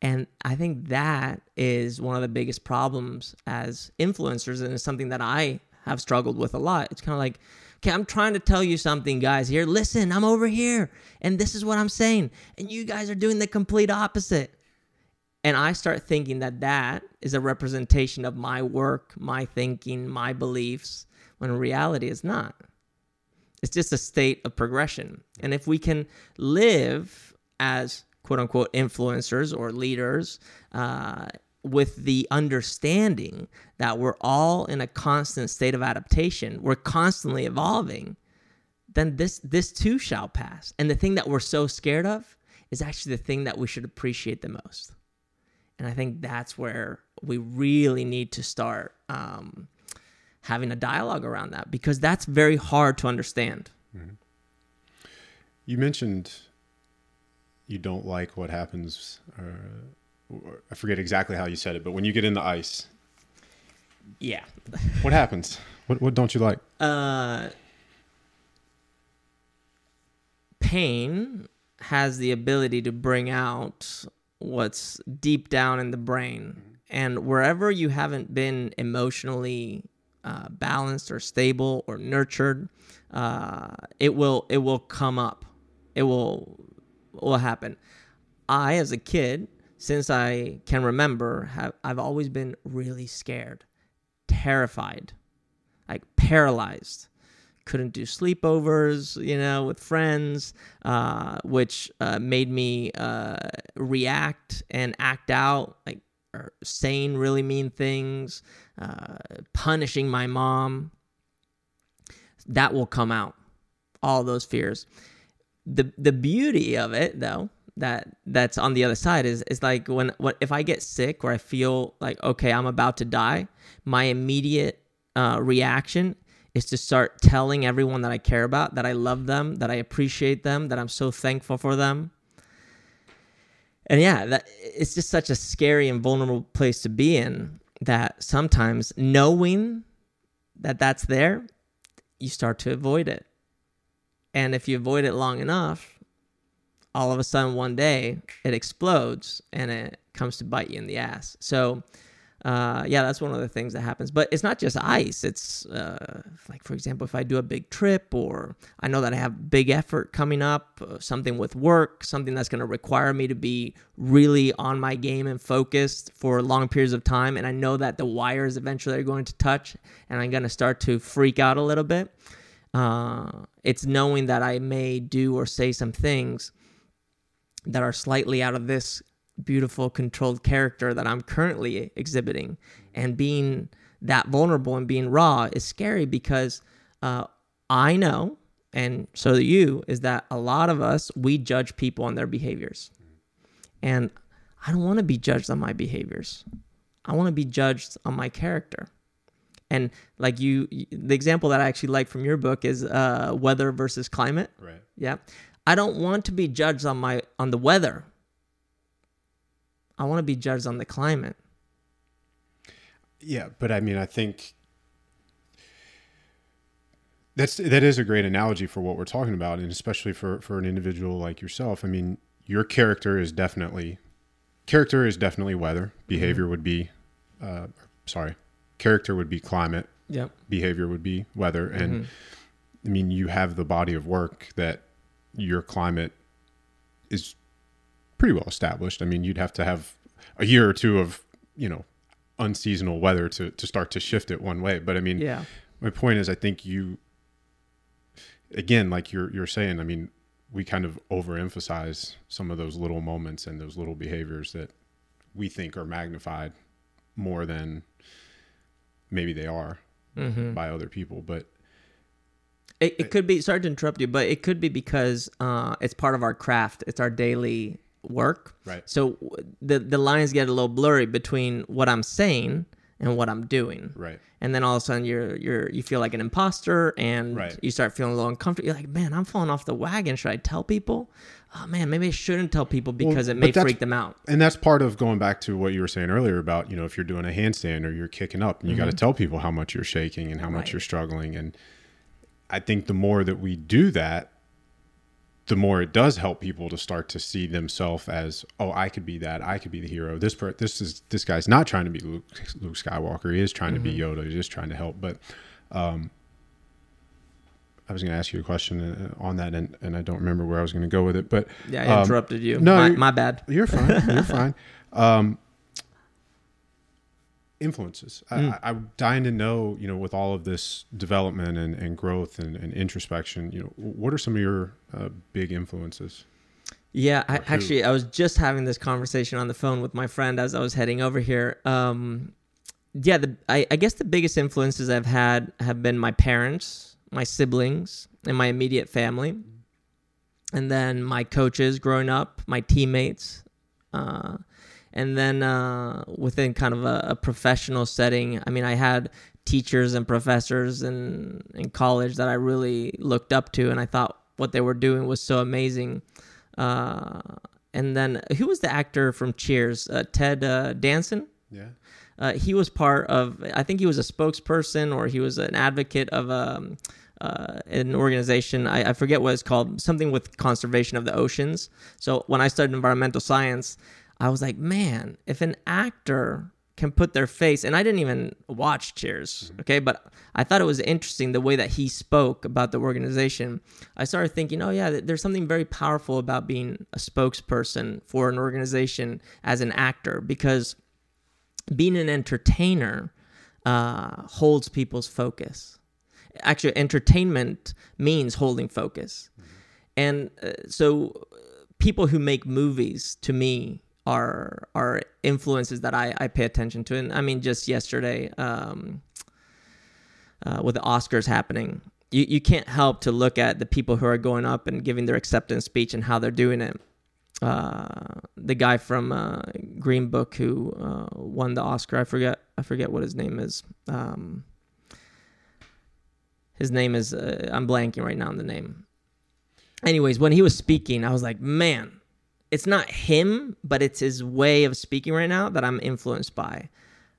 And I think that is one of the biggest problems as influencers, and it's something that I have struggled with a lot. It's kind of like, okay, I'm trying to tell you something, guys. Here, listen, I'm over here, and this is what I'm saying, and you guys are doing the complete opposite. And I start thinking that that is a representation of my work, my thinking, my beliefs, when in reality it's not. It's just a state of progression. And if we can live as quote unquote influencers or leaders uh, with the understanding that we're all in a constant state of adaptation, we're constantly evolving, then this this too shall pass. And the thing that we're so scared of is actually the thing that we should appreciate the most. And I think that's where we really need to start um, having a dialogue around that because that's very hard to understand. You mentioned you don't like what happens. Uh, or- I forget exactly how you said it, but when you get in the ice, Yeah. what happens? What what don't you like? Uh, pain has the ability to bring out what's deep down in the brain. And wherever you haven't been emotionally uh, balanced or stable or nurtured, uh, it will it will come up. It will will happen. I, as a kid, since I can remember, have I've always been really scared, terrified, like paralyzed. Couldn't do sleepovers, you know, with friends, uh, which uh, made me uh, react and act out, like or saying really mean things, uh, punishing my mom. That will come out, all those fears the the beauty of it though that that's on the other side is is like when what if I get sick or I feel like okay I'm about to die my immediate uh, reaction is to start telling everyone that I care about that I love them that I appreciate them that I'm so thankful for them. And yeah that it's just such a scary and vulnerable place to be in that sometimes knowing that that's there you start to avoid it and if you avoid it long enough, all of a sudden one day it explodes and it comes to bite you in the ass. So, uh, yeah, that's one of the things that happens. But it's not just ice. It's uh, like, for example, if I do a big trip or I know that I have big effort coming up, uh, something with work, something that's going to require me to be really on my game and focused for long periods of time. And I know that the wires eventually are going to touch and I'm going to start to freak out a little bit. Uh, it's knowing that I may do or say some things that are slightly out of this beautiful, controlled character that I'm currently exhibiting. And being that vulnerable and being raw is scary because uh, I know, and so do you, is that a lot of us, we judge people on their behaviors. And I don't want to be judged on my behaviors. I want to be judged on my character. And like you, the example that I actually like from your book is uh, weather versus climate. Right. Yeah. I don't want to be judged on my on the weather. I want to be judged on the climate. Yeah, but I mean, I think that's that is a great analogy for what we're talking about, and especially for for an individual like yourself. I mean, your character is definitely character is definitely weather. Behavior would be, uh, sorry, character would be climate. Yep. Behavior would be weather, and mm-hmm. I mean, you have the body of work that your climate is pretty well established. I mean, you'd have to have a year or two of you know unseasonal weather to to start to shift it one way. But I mean, Yeah. my point is, I think you again, like you're you're saying, I mean, we kind of overemphasize some of those little moments and those little behaviors that we think are magnified more than maybe they are Mm-hmm. by other people. But It, it could be sorry to interrupt you, but it could be because uh, it's part of our craft. It's our daily work. Right. So the the lines get a little blurry between what I'm saying and what I'm doing. right, And then all of a sudden you're you're you feel like an imposter and Right. you start feeling a little uncomfortable. You're like, man, I'm falling off the wagon. Should I tell people? Oh man, maybe I shouldn't tell people because it but may freak them out. and that's part of going back to what you were saying earlier about you know if you're doing a handstand or you're kicking up, and you got to mm-hmm. tell people how much you're shaking and how much you're struggling. And I think the more that we do that, the more it does help people to start to see themselves as, oh, I could be that. I could be the hero. This per- this is this guy's not trying to be Luke, Luke Skywalker. He is trying to be Yoda. He's just trying to help. But um, I was going to ask you a question uh, on that, and, and I don't remember where I was going to go with it. But Yeah, I um, interrupted you. no, my, my bad. you're fine. You're fine. Um, influences. Mm. I, I'm dying to know, you know, with all of this development and, and growth and, and introspection, you know, what are some of your uh, big influences? Yeah, I, actually, I was just having this conversation on the phone with my friend as I was heading over here. Um, yeah, the, I, I guess the biggest influences I've had have been my parents, my siblings, and my immediate family, and then my coaches growing up, my teammates, uh, and then uh, within kind of a, a professional setting. I mean, I had teachers and professors in in college that I really looked up to, and I thought what they were doing was so amazing. Uh, and then who was the actor from Cheers? Uh, Ted uh, Danson. Yeah. Uh, he was part of. I think he was a spokesperson or he was an advocate of um, uh, an organization. I, I forget what it's called. Something with conservation of the oceans. So when I studied environmental science, I was like, man, if an actor can put their face, and I didn't even watch Cheers, okay, but I thought it was interesting the way that he spoke about the organization. I started thinking, oh yeah, there's something very powerful about being a spokesperson for an organization as an actor because being an entertainer uh, holds people's focus. Actually, entertainment means holding focus. And uh, so, people who make movies to me are are influences that I, I pay attention to. And I mean, just yesterday, um, uh, with the Oscars happening, you, you can't help to look at the people who are going up and giving their acceptance speech and how they're doing it uh, the guy from uh, Green Book who uh, won the Oscar. I forget. I forget what his name is. Um, his name is. Uh, I'm blanking right now on the name. Anyways, when he was speaking, I was like, man, it's not him, but it's his way of speaking right now that I'm influenced by.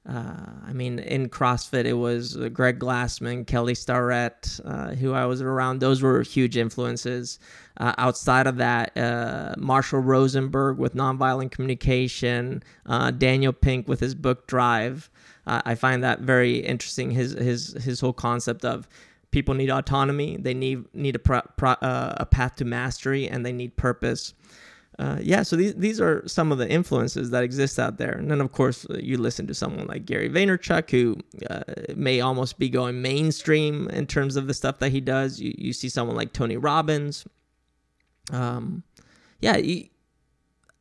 Uh, I mean, in CrossFit, it was Greg Glassman, Kelly Starrett, uh, who I was around. Those were huge influences. Uh, outside of that, uh, Marshall Rosenberg with nonviolent communication, uh, Daniel Pink with his book Drive. Uh, I find that very interesting. His his his whole concept of people need autonomy, they need need a pro, pro, a path to mastery, and they need purpose uh, yeah, so these these are some of the influences that exist out there. And then, of course, uh, you listen to someone like Gary Vaynerchuk, who uh, may almost be going mainstream in terms of the stuff that he does. You, you see someone like Tony Robbins. Um, yeah,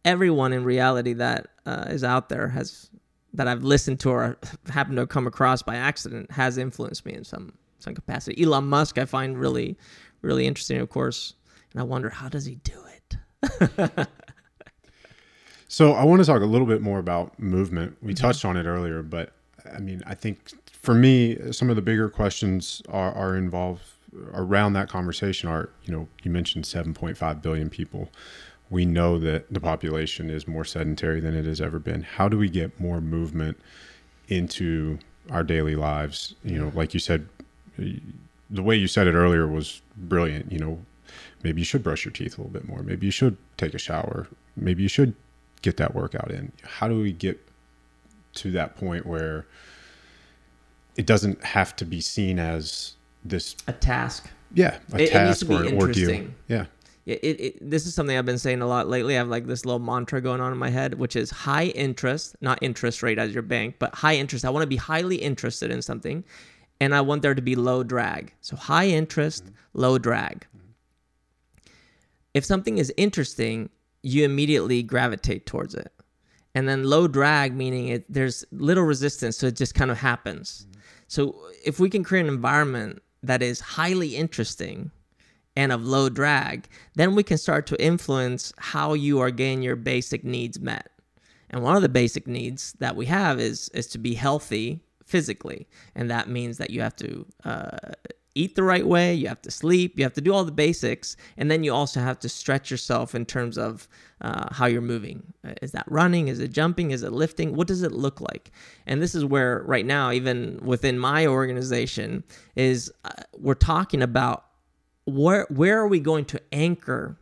everyone in reality that uh, is out there has that I've listened to or happened to come across by accident has influenced me in some some capacity. Elon Musk, I find really really interesting, of course, and I wonder how does he do it. So I want to talk a little bit more about movement. We Mm-hmm. touched on it earlier, but I mean, I think for me, some of the bigger questions are, are involved around that conversation. Are you know, you mentioned 7.5 billion people. We know that the population is more sedentary than it has ever been. How do we get more movement into our daily lives? You know, like you said, the way you said it earlier was brilliant. You know, maybe you should brush your teeth a little bit more. Maybe you should take a shower. Maybe you should get that workout in. How do we get to that point where it doesn't have to be seen as this, A task. yeah, a It- it needs task to be or an ordeal? Yeah. it, it, it, this is something I've been saying a lot lately. I have like this little mantra going on in my head, which is high interest, not interest rate as your bank, but high interest. I want to be highly interested in something and I want there to be low drag. So high interest, low drag. If something is interesting, you immediately gravitate towards it. And then low drag, meaning it, there's little resistance, so it just kind of happens. So if we can create an environment that is highly interesting, and of low drag, then we can start to influence how you are getting your basic needs met. And one of the basic needs that we have is is to be healthy physically, and that means that you have to uh, eat the right way, you have to sleep, you have to do all the basics, and then you also have to stretch yourself in terms of uh, how you're moving. Uh, Is that running? Is it jumping? Is it lifting? What does it look like? And this is where right now, even within my organization, is uh, we're talking about where where are we going to anchor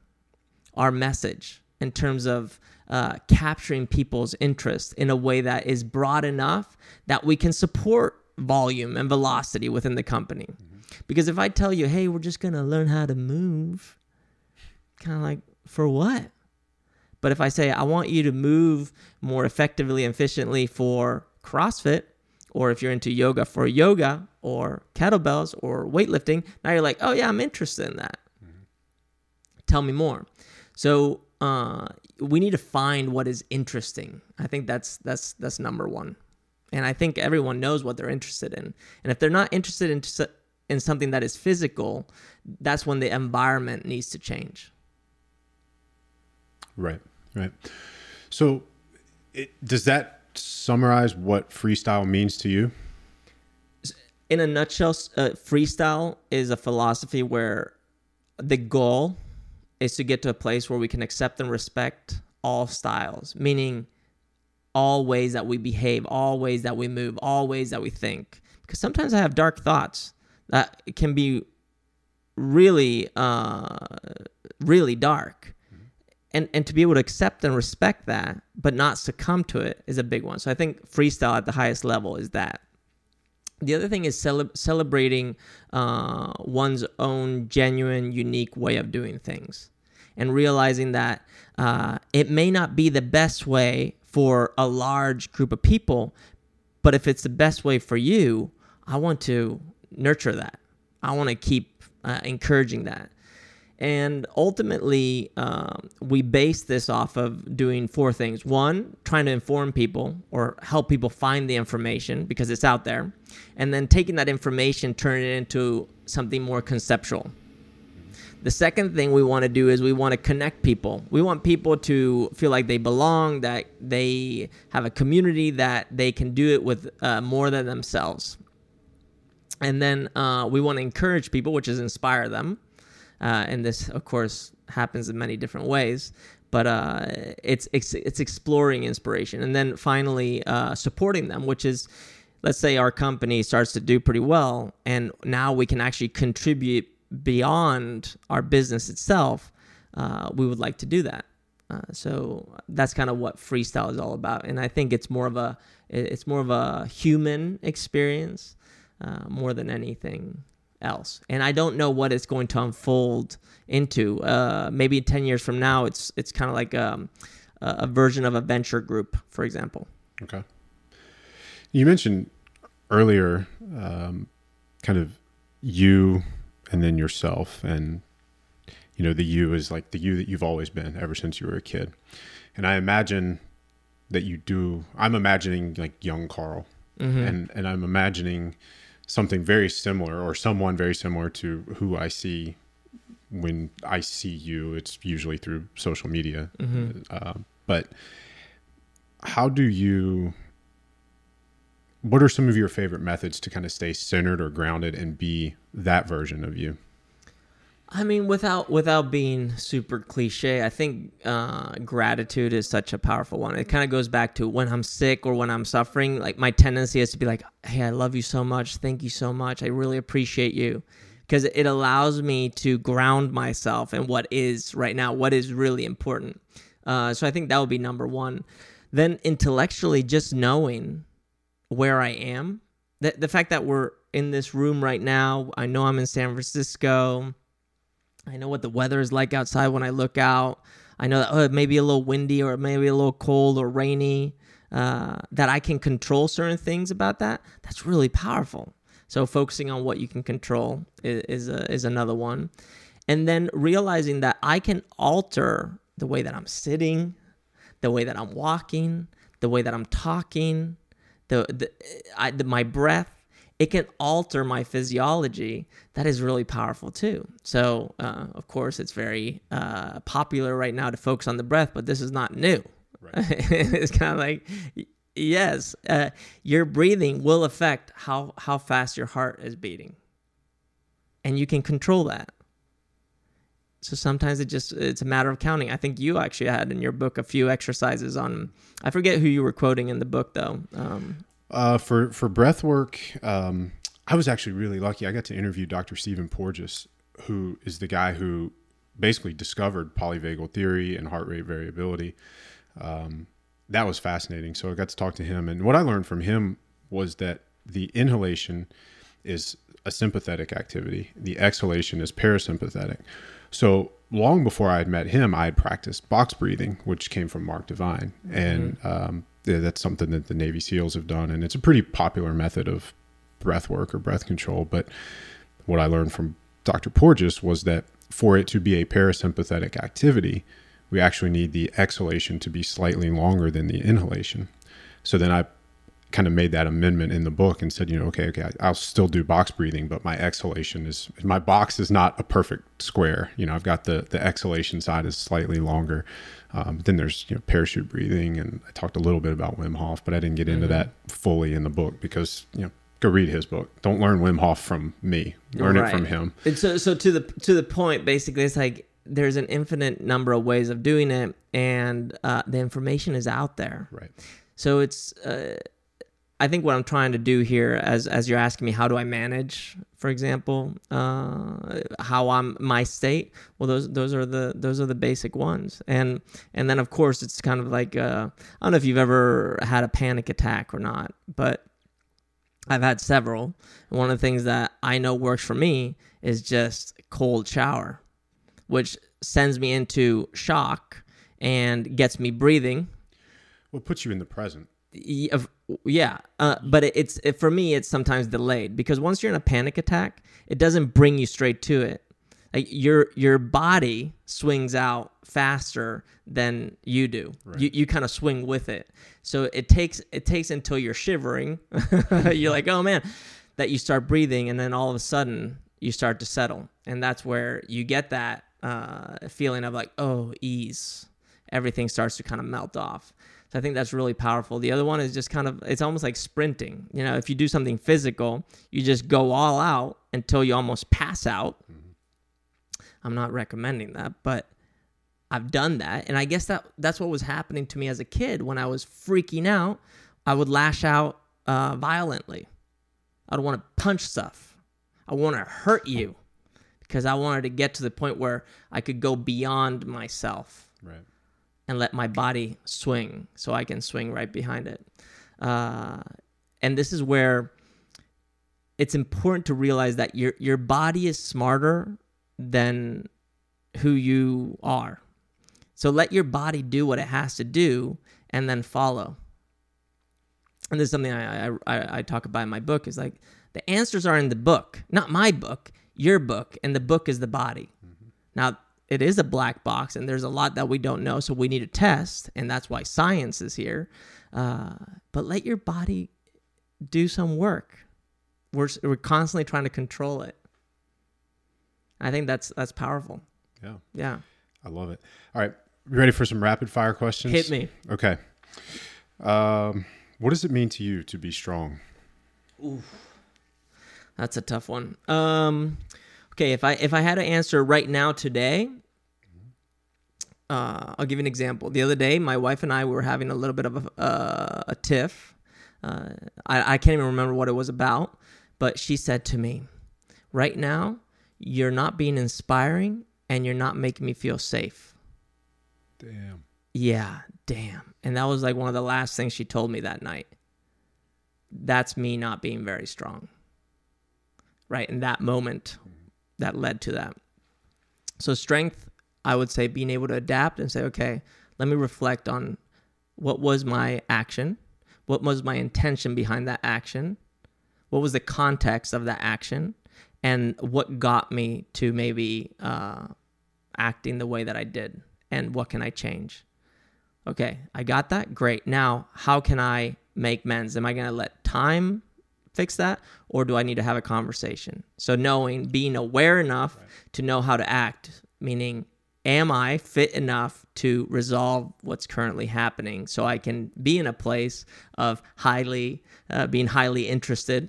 our message in terms of uh, capturing people's interest in a way that is broad enough that we can support volume and velocity within the company. Because if I tell you, hey, we're just gonna learn how to move, kind of like for what? But if I say I want you to move more effectively and efficiently for CrossFit, or if you're into yoga for yoga or kettlebells or weightlifting, now you're like, oh yeah, I'm interested in that. Tell me more. So uh, we need to find what is interesting. I think that's that's that's number one. And I think everyone knows what they're interested in. And if they're not interested in in something that is physical, that's when the environment needs to change. Right. Right. So, it, does that summarize what freestyle means to you? in a nutshell, uh, freestyle is a philosophy where the goal is to get to a place where we can accept and respect all styles, meaning all ways that we behave, all ways that we move, all ways that we think. Because sometimes I have dark thoughts that can be really, uh, really dark. And, and to be able to accept and respect that, but not succumb to it, is a big one. So I think freestyle at the highest level is that. The other thing is cele- celebrating uh, one's own genuine, unique way of doing things and realizing that uh, it may not be the best way for a large group of people, but if it's the best way for you, I want to nurture that. I want to keep uh, encouraging that. And ultimately, um, we base this off of doing four things. One, trying to inform people or help people find the information because it's out there. And then taking that information, turn it into something more conceptual. The second thing we want to do is we want to connect people. We want people to feel like they belong, that they have a community, that they can do it with uh, more than themselves. And then uh, we want to encourage people, which is inspire them. Uh, and this, of course, happens in many different ways. But uh, it's, it's it's exploring inspiration, and then finally uh, supporting them, which is, let's say our company starts to do pretty well, and now we can actually contribute beyond our business itself. Uh, we would like to do that. Uh, so that's kind of what freestyle is all about, and I think it's more of a it's more of a human experience uh, more than anything else. And I don't know what it's going to unfold into. Uh, maybe ten years from now, it's it's kind of like um, a, a version of a venture group, for example. Okay. You mentioned earlier, um, kind of you and then yourself, and you know the you is like the you that you've always been ever since you were a kid. And I imagine that you do. I'm imagining like young Carl, and and I'm imagining something very similar or someone very similar to who I see when I see you. It's usually through social media, uh, but how do you what are some of your favorite methods to kind of stay centered or grounded and be that version of you I mean, without without being super cliche, I think uh, gratitude is such a powerful one. It kind of goes back to when I'm sick or when I'm suffering. Like my tendency is to be like, "Hey, I love you so much. Thank you so much. I really appreciate you," because it allows me to ground myself in what is right now, what is really important. Uh, so I think that would be number one. Then intellectually, just knowing where I am, the the fact that we're in this room right now, I know I'm in San Francisco. I know what the weather is like outside when I look out. I know that oh, it may be a little windy or maybe a little cold or rainy. Uh, that I can control certain things about that. That's really powerful. So focusing on what you can control is is, a, is another one, and then realizing that I can alter the way that I'm sitting, the way that I'm walking, the way that I'm talking, the, the, I, the my breath it can alter my physiology. That is really powerful too. So, uh, of course, it's very uh, popular right now to focus on the breath, but this is not new. Right. it's kind of like, yes, uh, your breathing will affect how how fast your heart is beating, and you can control that. So sometimes it just it's a matter of counting. I think you actually had in your book a few exercises on. I forget who you were quoting in the book though. Um, uh, for for breath work, um, I was actually really lucky. I got to interview Dr. Stephen Porges, who is the guy who basically discovered polyvagal theory and heart rate variability. Um, that was fascinating. So I got to talk to him, and what I learned from him was that the inhalation is a sympathetic activity, the exhalation is parasympathetic. So long before I had met him, I had practiced box breathing, which came from Mark Divine, mm-hmm. and um, yeah, that's something that the Navy SEALs have done, and it's a pretty popular method of breath work or breath control. But what I learned from Dr. Porges was that for it to be a parasympathetic activity, we actually need the exhalation to be slightly longer than the inhalation. So then I kind of made that amendment in the book and said, you know, okay, okay, I'll still do box breathing, but my exhalation is my box is not a perfect square. You know, I've got the the exhalation side is slightly longer. Um, then there's you know parachute breathing, and I talked a little bit about Wim Hof, but I didn't get into mm-hmm. that fully in the book because you know go read his book. Don't learn Wim Hof from me. Learn right. it from him. And so so to the to the point, basically, it's like there's an infinite number of ways of doing it, and uh, the information is out there. Right. So it's. Uh, I think what I'm trying to do here, as as you're asking me, how do I manage, for example, uh, how I'm my state? Well, those those are the those are the basic ones, and and then of course it's kind of like uh, I don't know if you've ever had a panic attack or not, but I've had several. One of the things that I know works for me is just cold shower, which sends me into shock and gets me breathing. Well, puts you in the present yeah uh, but it, it's it, for me it's sometimes delayed because once you're in a panic attack it doesn't bring you straight to it. Like your your body swings out faster than you do. Right. you, you kind of swing with it. So it takes it takes until you're shivering. You're like oh man that you start breathing and then all of a sudden you start to settle. And that's where you get that uh, feeling of like oh ease. Everything starts to kind of melt off so I think that's really powerful. The other one is just kind of it's almost like sprinting. You know, if you do something physical, you just go all out until you almost pass out. Mm-hmm. I'm not recommending that, but I've done that, and I guess that that's what was happening to me as a kid when I was freaking out. I would lash out uh, violently. I'd want to punch stuff. I want to hurt you because I wanted to get to the point where I could go beyond myself. Right and let my body swing so I can swing right behind it. Uh, and this is where it's important to realize that your your body is smarter than who you are. So let your body do what it has to do and then follow. And this is something I, I, I talk about in my book is like the answers are in the book, not my book, your book, and the book is the body. Mm-hmm. Now, it is a black box and there's a lot that we don't know so we need to test and that's why science is here. Uh, but let your body do some work. We're, we're constantly trying to control it. I think that's that's powerful. Yeah. Yeah. I love it. All right you ready for some rapid fire questions? Hit me. Okay. Um, what does it mean to you to be strong? That's a tough one. Um, okay, if I if I had to answer right now today, uh, I'll give you an example. The other day, my wife and I were having a little bit of a, uh, a tiff. Uh, I, I can't even remember what it was about, but she said to me, "Right now, you're not being inspiring, and you're not making me feel safe." Damn. Yeah, damn. And that was like one of the last things she told me that night. That's me not being very strong. Right? In that moment, that led to that. So, strength, I would say being able to adapt and say, okay, let me reflect on what was my action, what was my intention behind that action, what was the context of that action, and what got me to maybe uh, acting the way that I did, and what can I change. Okay, I got that. Great. Now, how can I make amends? Am I going to let time fix that or do I need to have a conversation? So, knowing, being aware enough to know how to act, meaning, am I fit enough to resolve what's currently happening so I can be in a place of highly, uh, being highly interested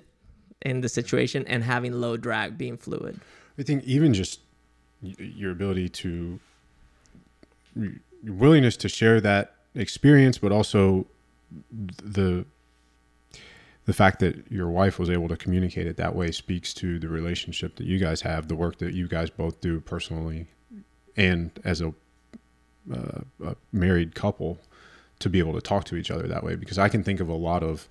in the situation and having low drag, being fluid? I think even just your ability to your willingness to share that experience, but also the the fact that your wife was able to communicate it that way speaks to the relationship that you guys have, the work that you guys both do personally, and as a, uh, a married couple, to be able to talk to each other that way. Because I can think of a lot of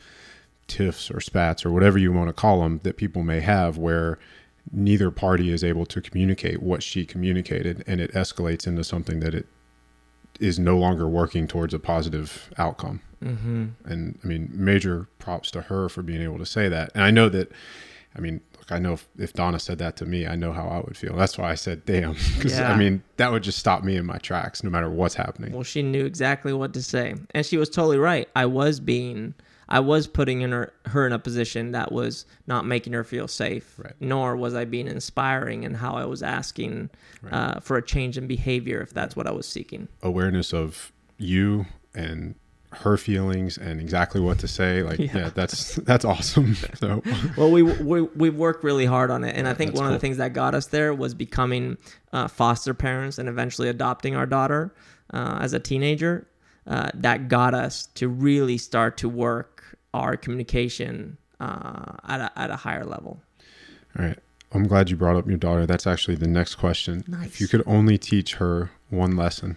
tiffs or spats or whatever you want to call them that people may have where neither party is able to communicate what she communicated and it escalates into something that it is no longer working towards a positive outcome. Mm-hmm. And I mean, major props to her for being able to say that. And I know that, I mean, look, I know if, if Donna said that to me, I know how I would feel. That's why I said, damn. Because Yeah. I mean, that would just stop me in my tracks no matter what's happening. Well, she knew exactly what to say, and she was totally right. I was being, I was putting in her her in a position that was not making her feel safe. Right. Nor was I being inspiring in how I was asking Right. uh, for a change in behavior if that's what I was seeking. Awareness of you and her feelings and exactly what to say. Like, Yeah. yeah, that's, that's awesome. So, Well, we we we worked really hard on it, and I think one of the things that got us there was becoming uh, foster parents and eventually adopting our daughter uh, as a teenager. Uh, that got us to really start to work our communication uh, at a, at a higher level. all right. I'm glad you brought up your daughter. That's actually the next question. Nice. If you could only teach her one lesson,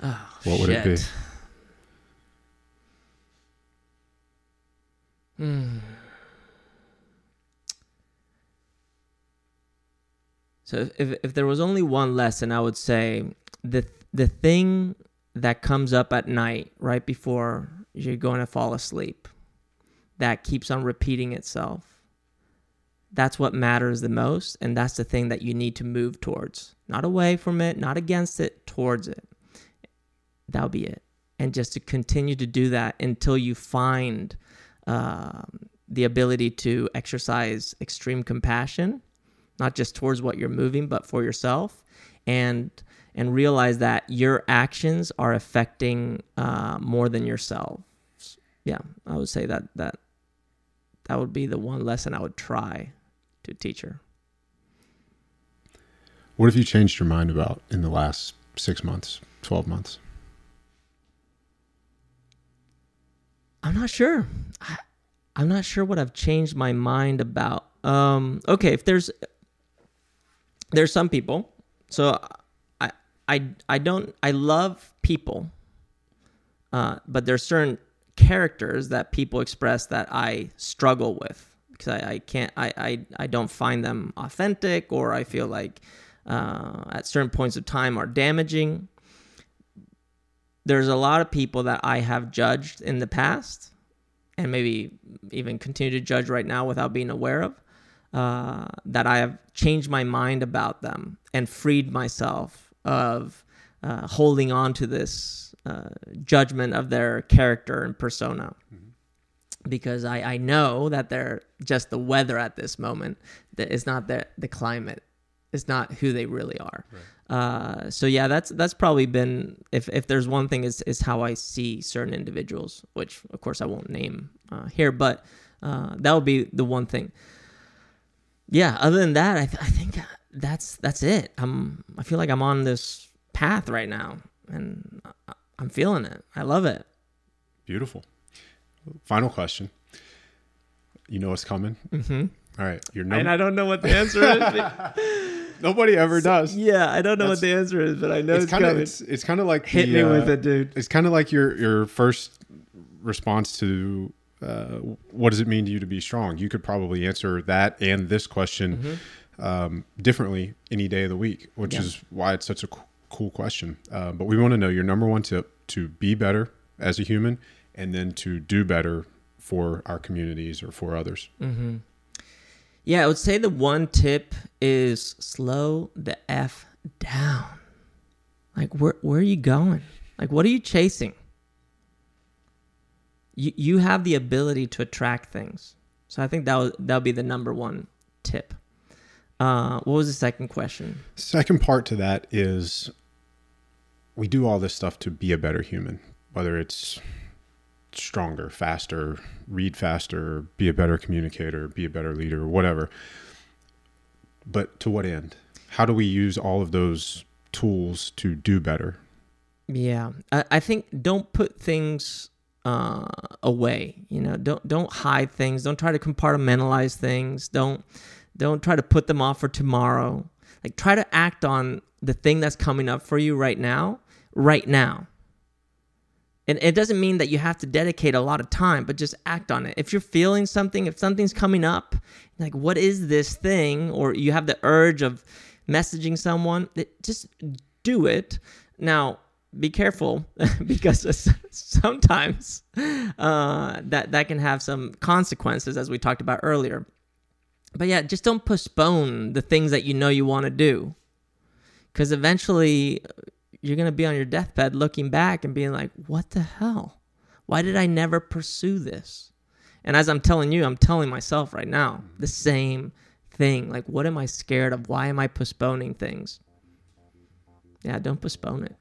Oh, What would it be? Hmm. So if if there was only one lesson, I would say the the thing that comes up at night right before you're going to fall asleep that keeps on repeating itself. That's what matters the most and that's the thing that you need to move towards. Not away from it, not against it, towards it that'll be it and just to continue to do that until you find um, the ability to exercise extreme compassion not just towards what you're moving but for yourself and and realize that your actions are affecting uh, more than yourself yeah i would say that that that would be the one lesson i would try to teach her what have you changed your mind about in the last six months, 12 months? I'm not sure. I'm not sure what I've changed my mind about. Um, okay, if there's there's some people. So I I I don't I love people, uh, but there's certain characters that people express that I struggle with because I, I can't I, I I don't find them authentic or I feel like uh, at certain points of time are damaging there's a lot of people that I have judged in the past and maybe even continue to judge right now without being aware of uh, that I have changed my mind about them and freed myself of uh, holding on to this uh, judgment of their character and persona. Because I, I know that they're just the weather at this moment. That it's not the, the climate is not who they really are. Uh, so yeah, that's that's probably been if if there's one thing is is how I see certain individuals, which of course I won't name uh, here, but uh, that would be the one thing. Yeah. Other than that, I, th- I think that's that's it. I'm I feel like I'm on this path right now, and I- I'm feeling it. I love it. Beautiful. Final question. You know what's coming. Mm-hmm. All right, your And. I don't know what the answer is. Nobody ever does. yeah, I don't know what the answer is, but I know It's kind of it's, it's kind of like Hit the, me uh, with it, dude. It's kind of like your your first response to uh, what does it mean to you to be strong. You could probably answer that and this question um, differently any day of the week, which Mm-hmm. Yeah. is why it's such a co- cool question. Uh, but we want to know your number one tip to be better as a human, and then to do better for our communities or for others. Mm-hmm. Yeah, I would say the one tip is slow the f down. Like where where are you going? Like what are you chasing? You you have the ability to attract things. So I think that would that would be the number one tip. Uh, what was the second question? Second part to that is we do all this stuff to be a better human, whether it's stronger, faster, read faster, be a better communicator, be a better leader, whatever. But to what end? How do we use all of those tools to do better? Yeah, I, I think don't put things uh, away. You know, don't don't hide things. Don't try to compartmentalize things. Don't don't try to put them off for tomorrow. Like try to act on the thing that's coming up for you right now, right now. And it doesn't mean that you have to dedicate a lot of time, but just act on it. If you're feeling something, if something's coming up, like what is this thing, or you have the urge of messaging someone, just do it. Now, be careful because sometimes uh, that that can have some consequences, as we talked about earlier. But yeah, just don't postpone the things that you know you want to do, because eventually you're gonna be on your deathbed looking back and being like, "What the hell? Why did I never pursue this?" And as I'm telling you, I'm telling myself right now the same thing. Like, what am I scared of? Why am I postponing things? Yeah, don't postpone it.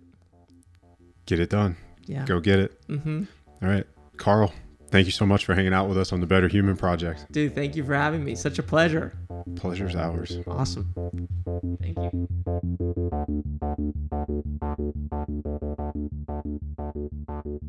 Get it done. Yeah. Go get it. Mm-hmm. All right. Carl, thank you so much for hanging out with us on the Better Human Project. Dude, thank you for having me. Such a pleasure. Pleasure's ours. Awesome. Thank you. Thank you.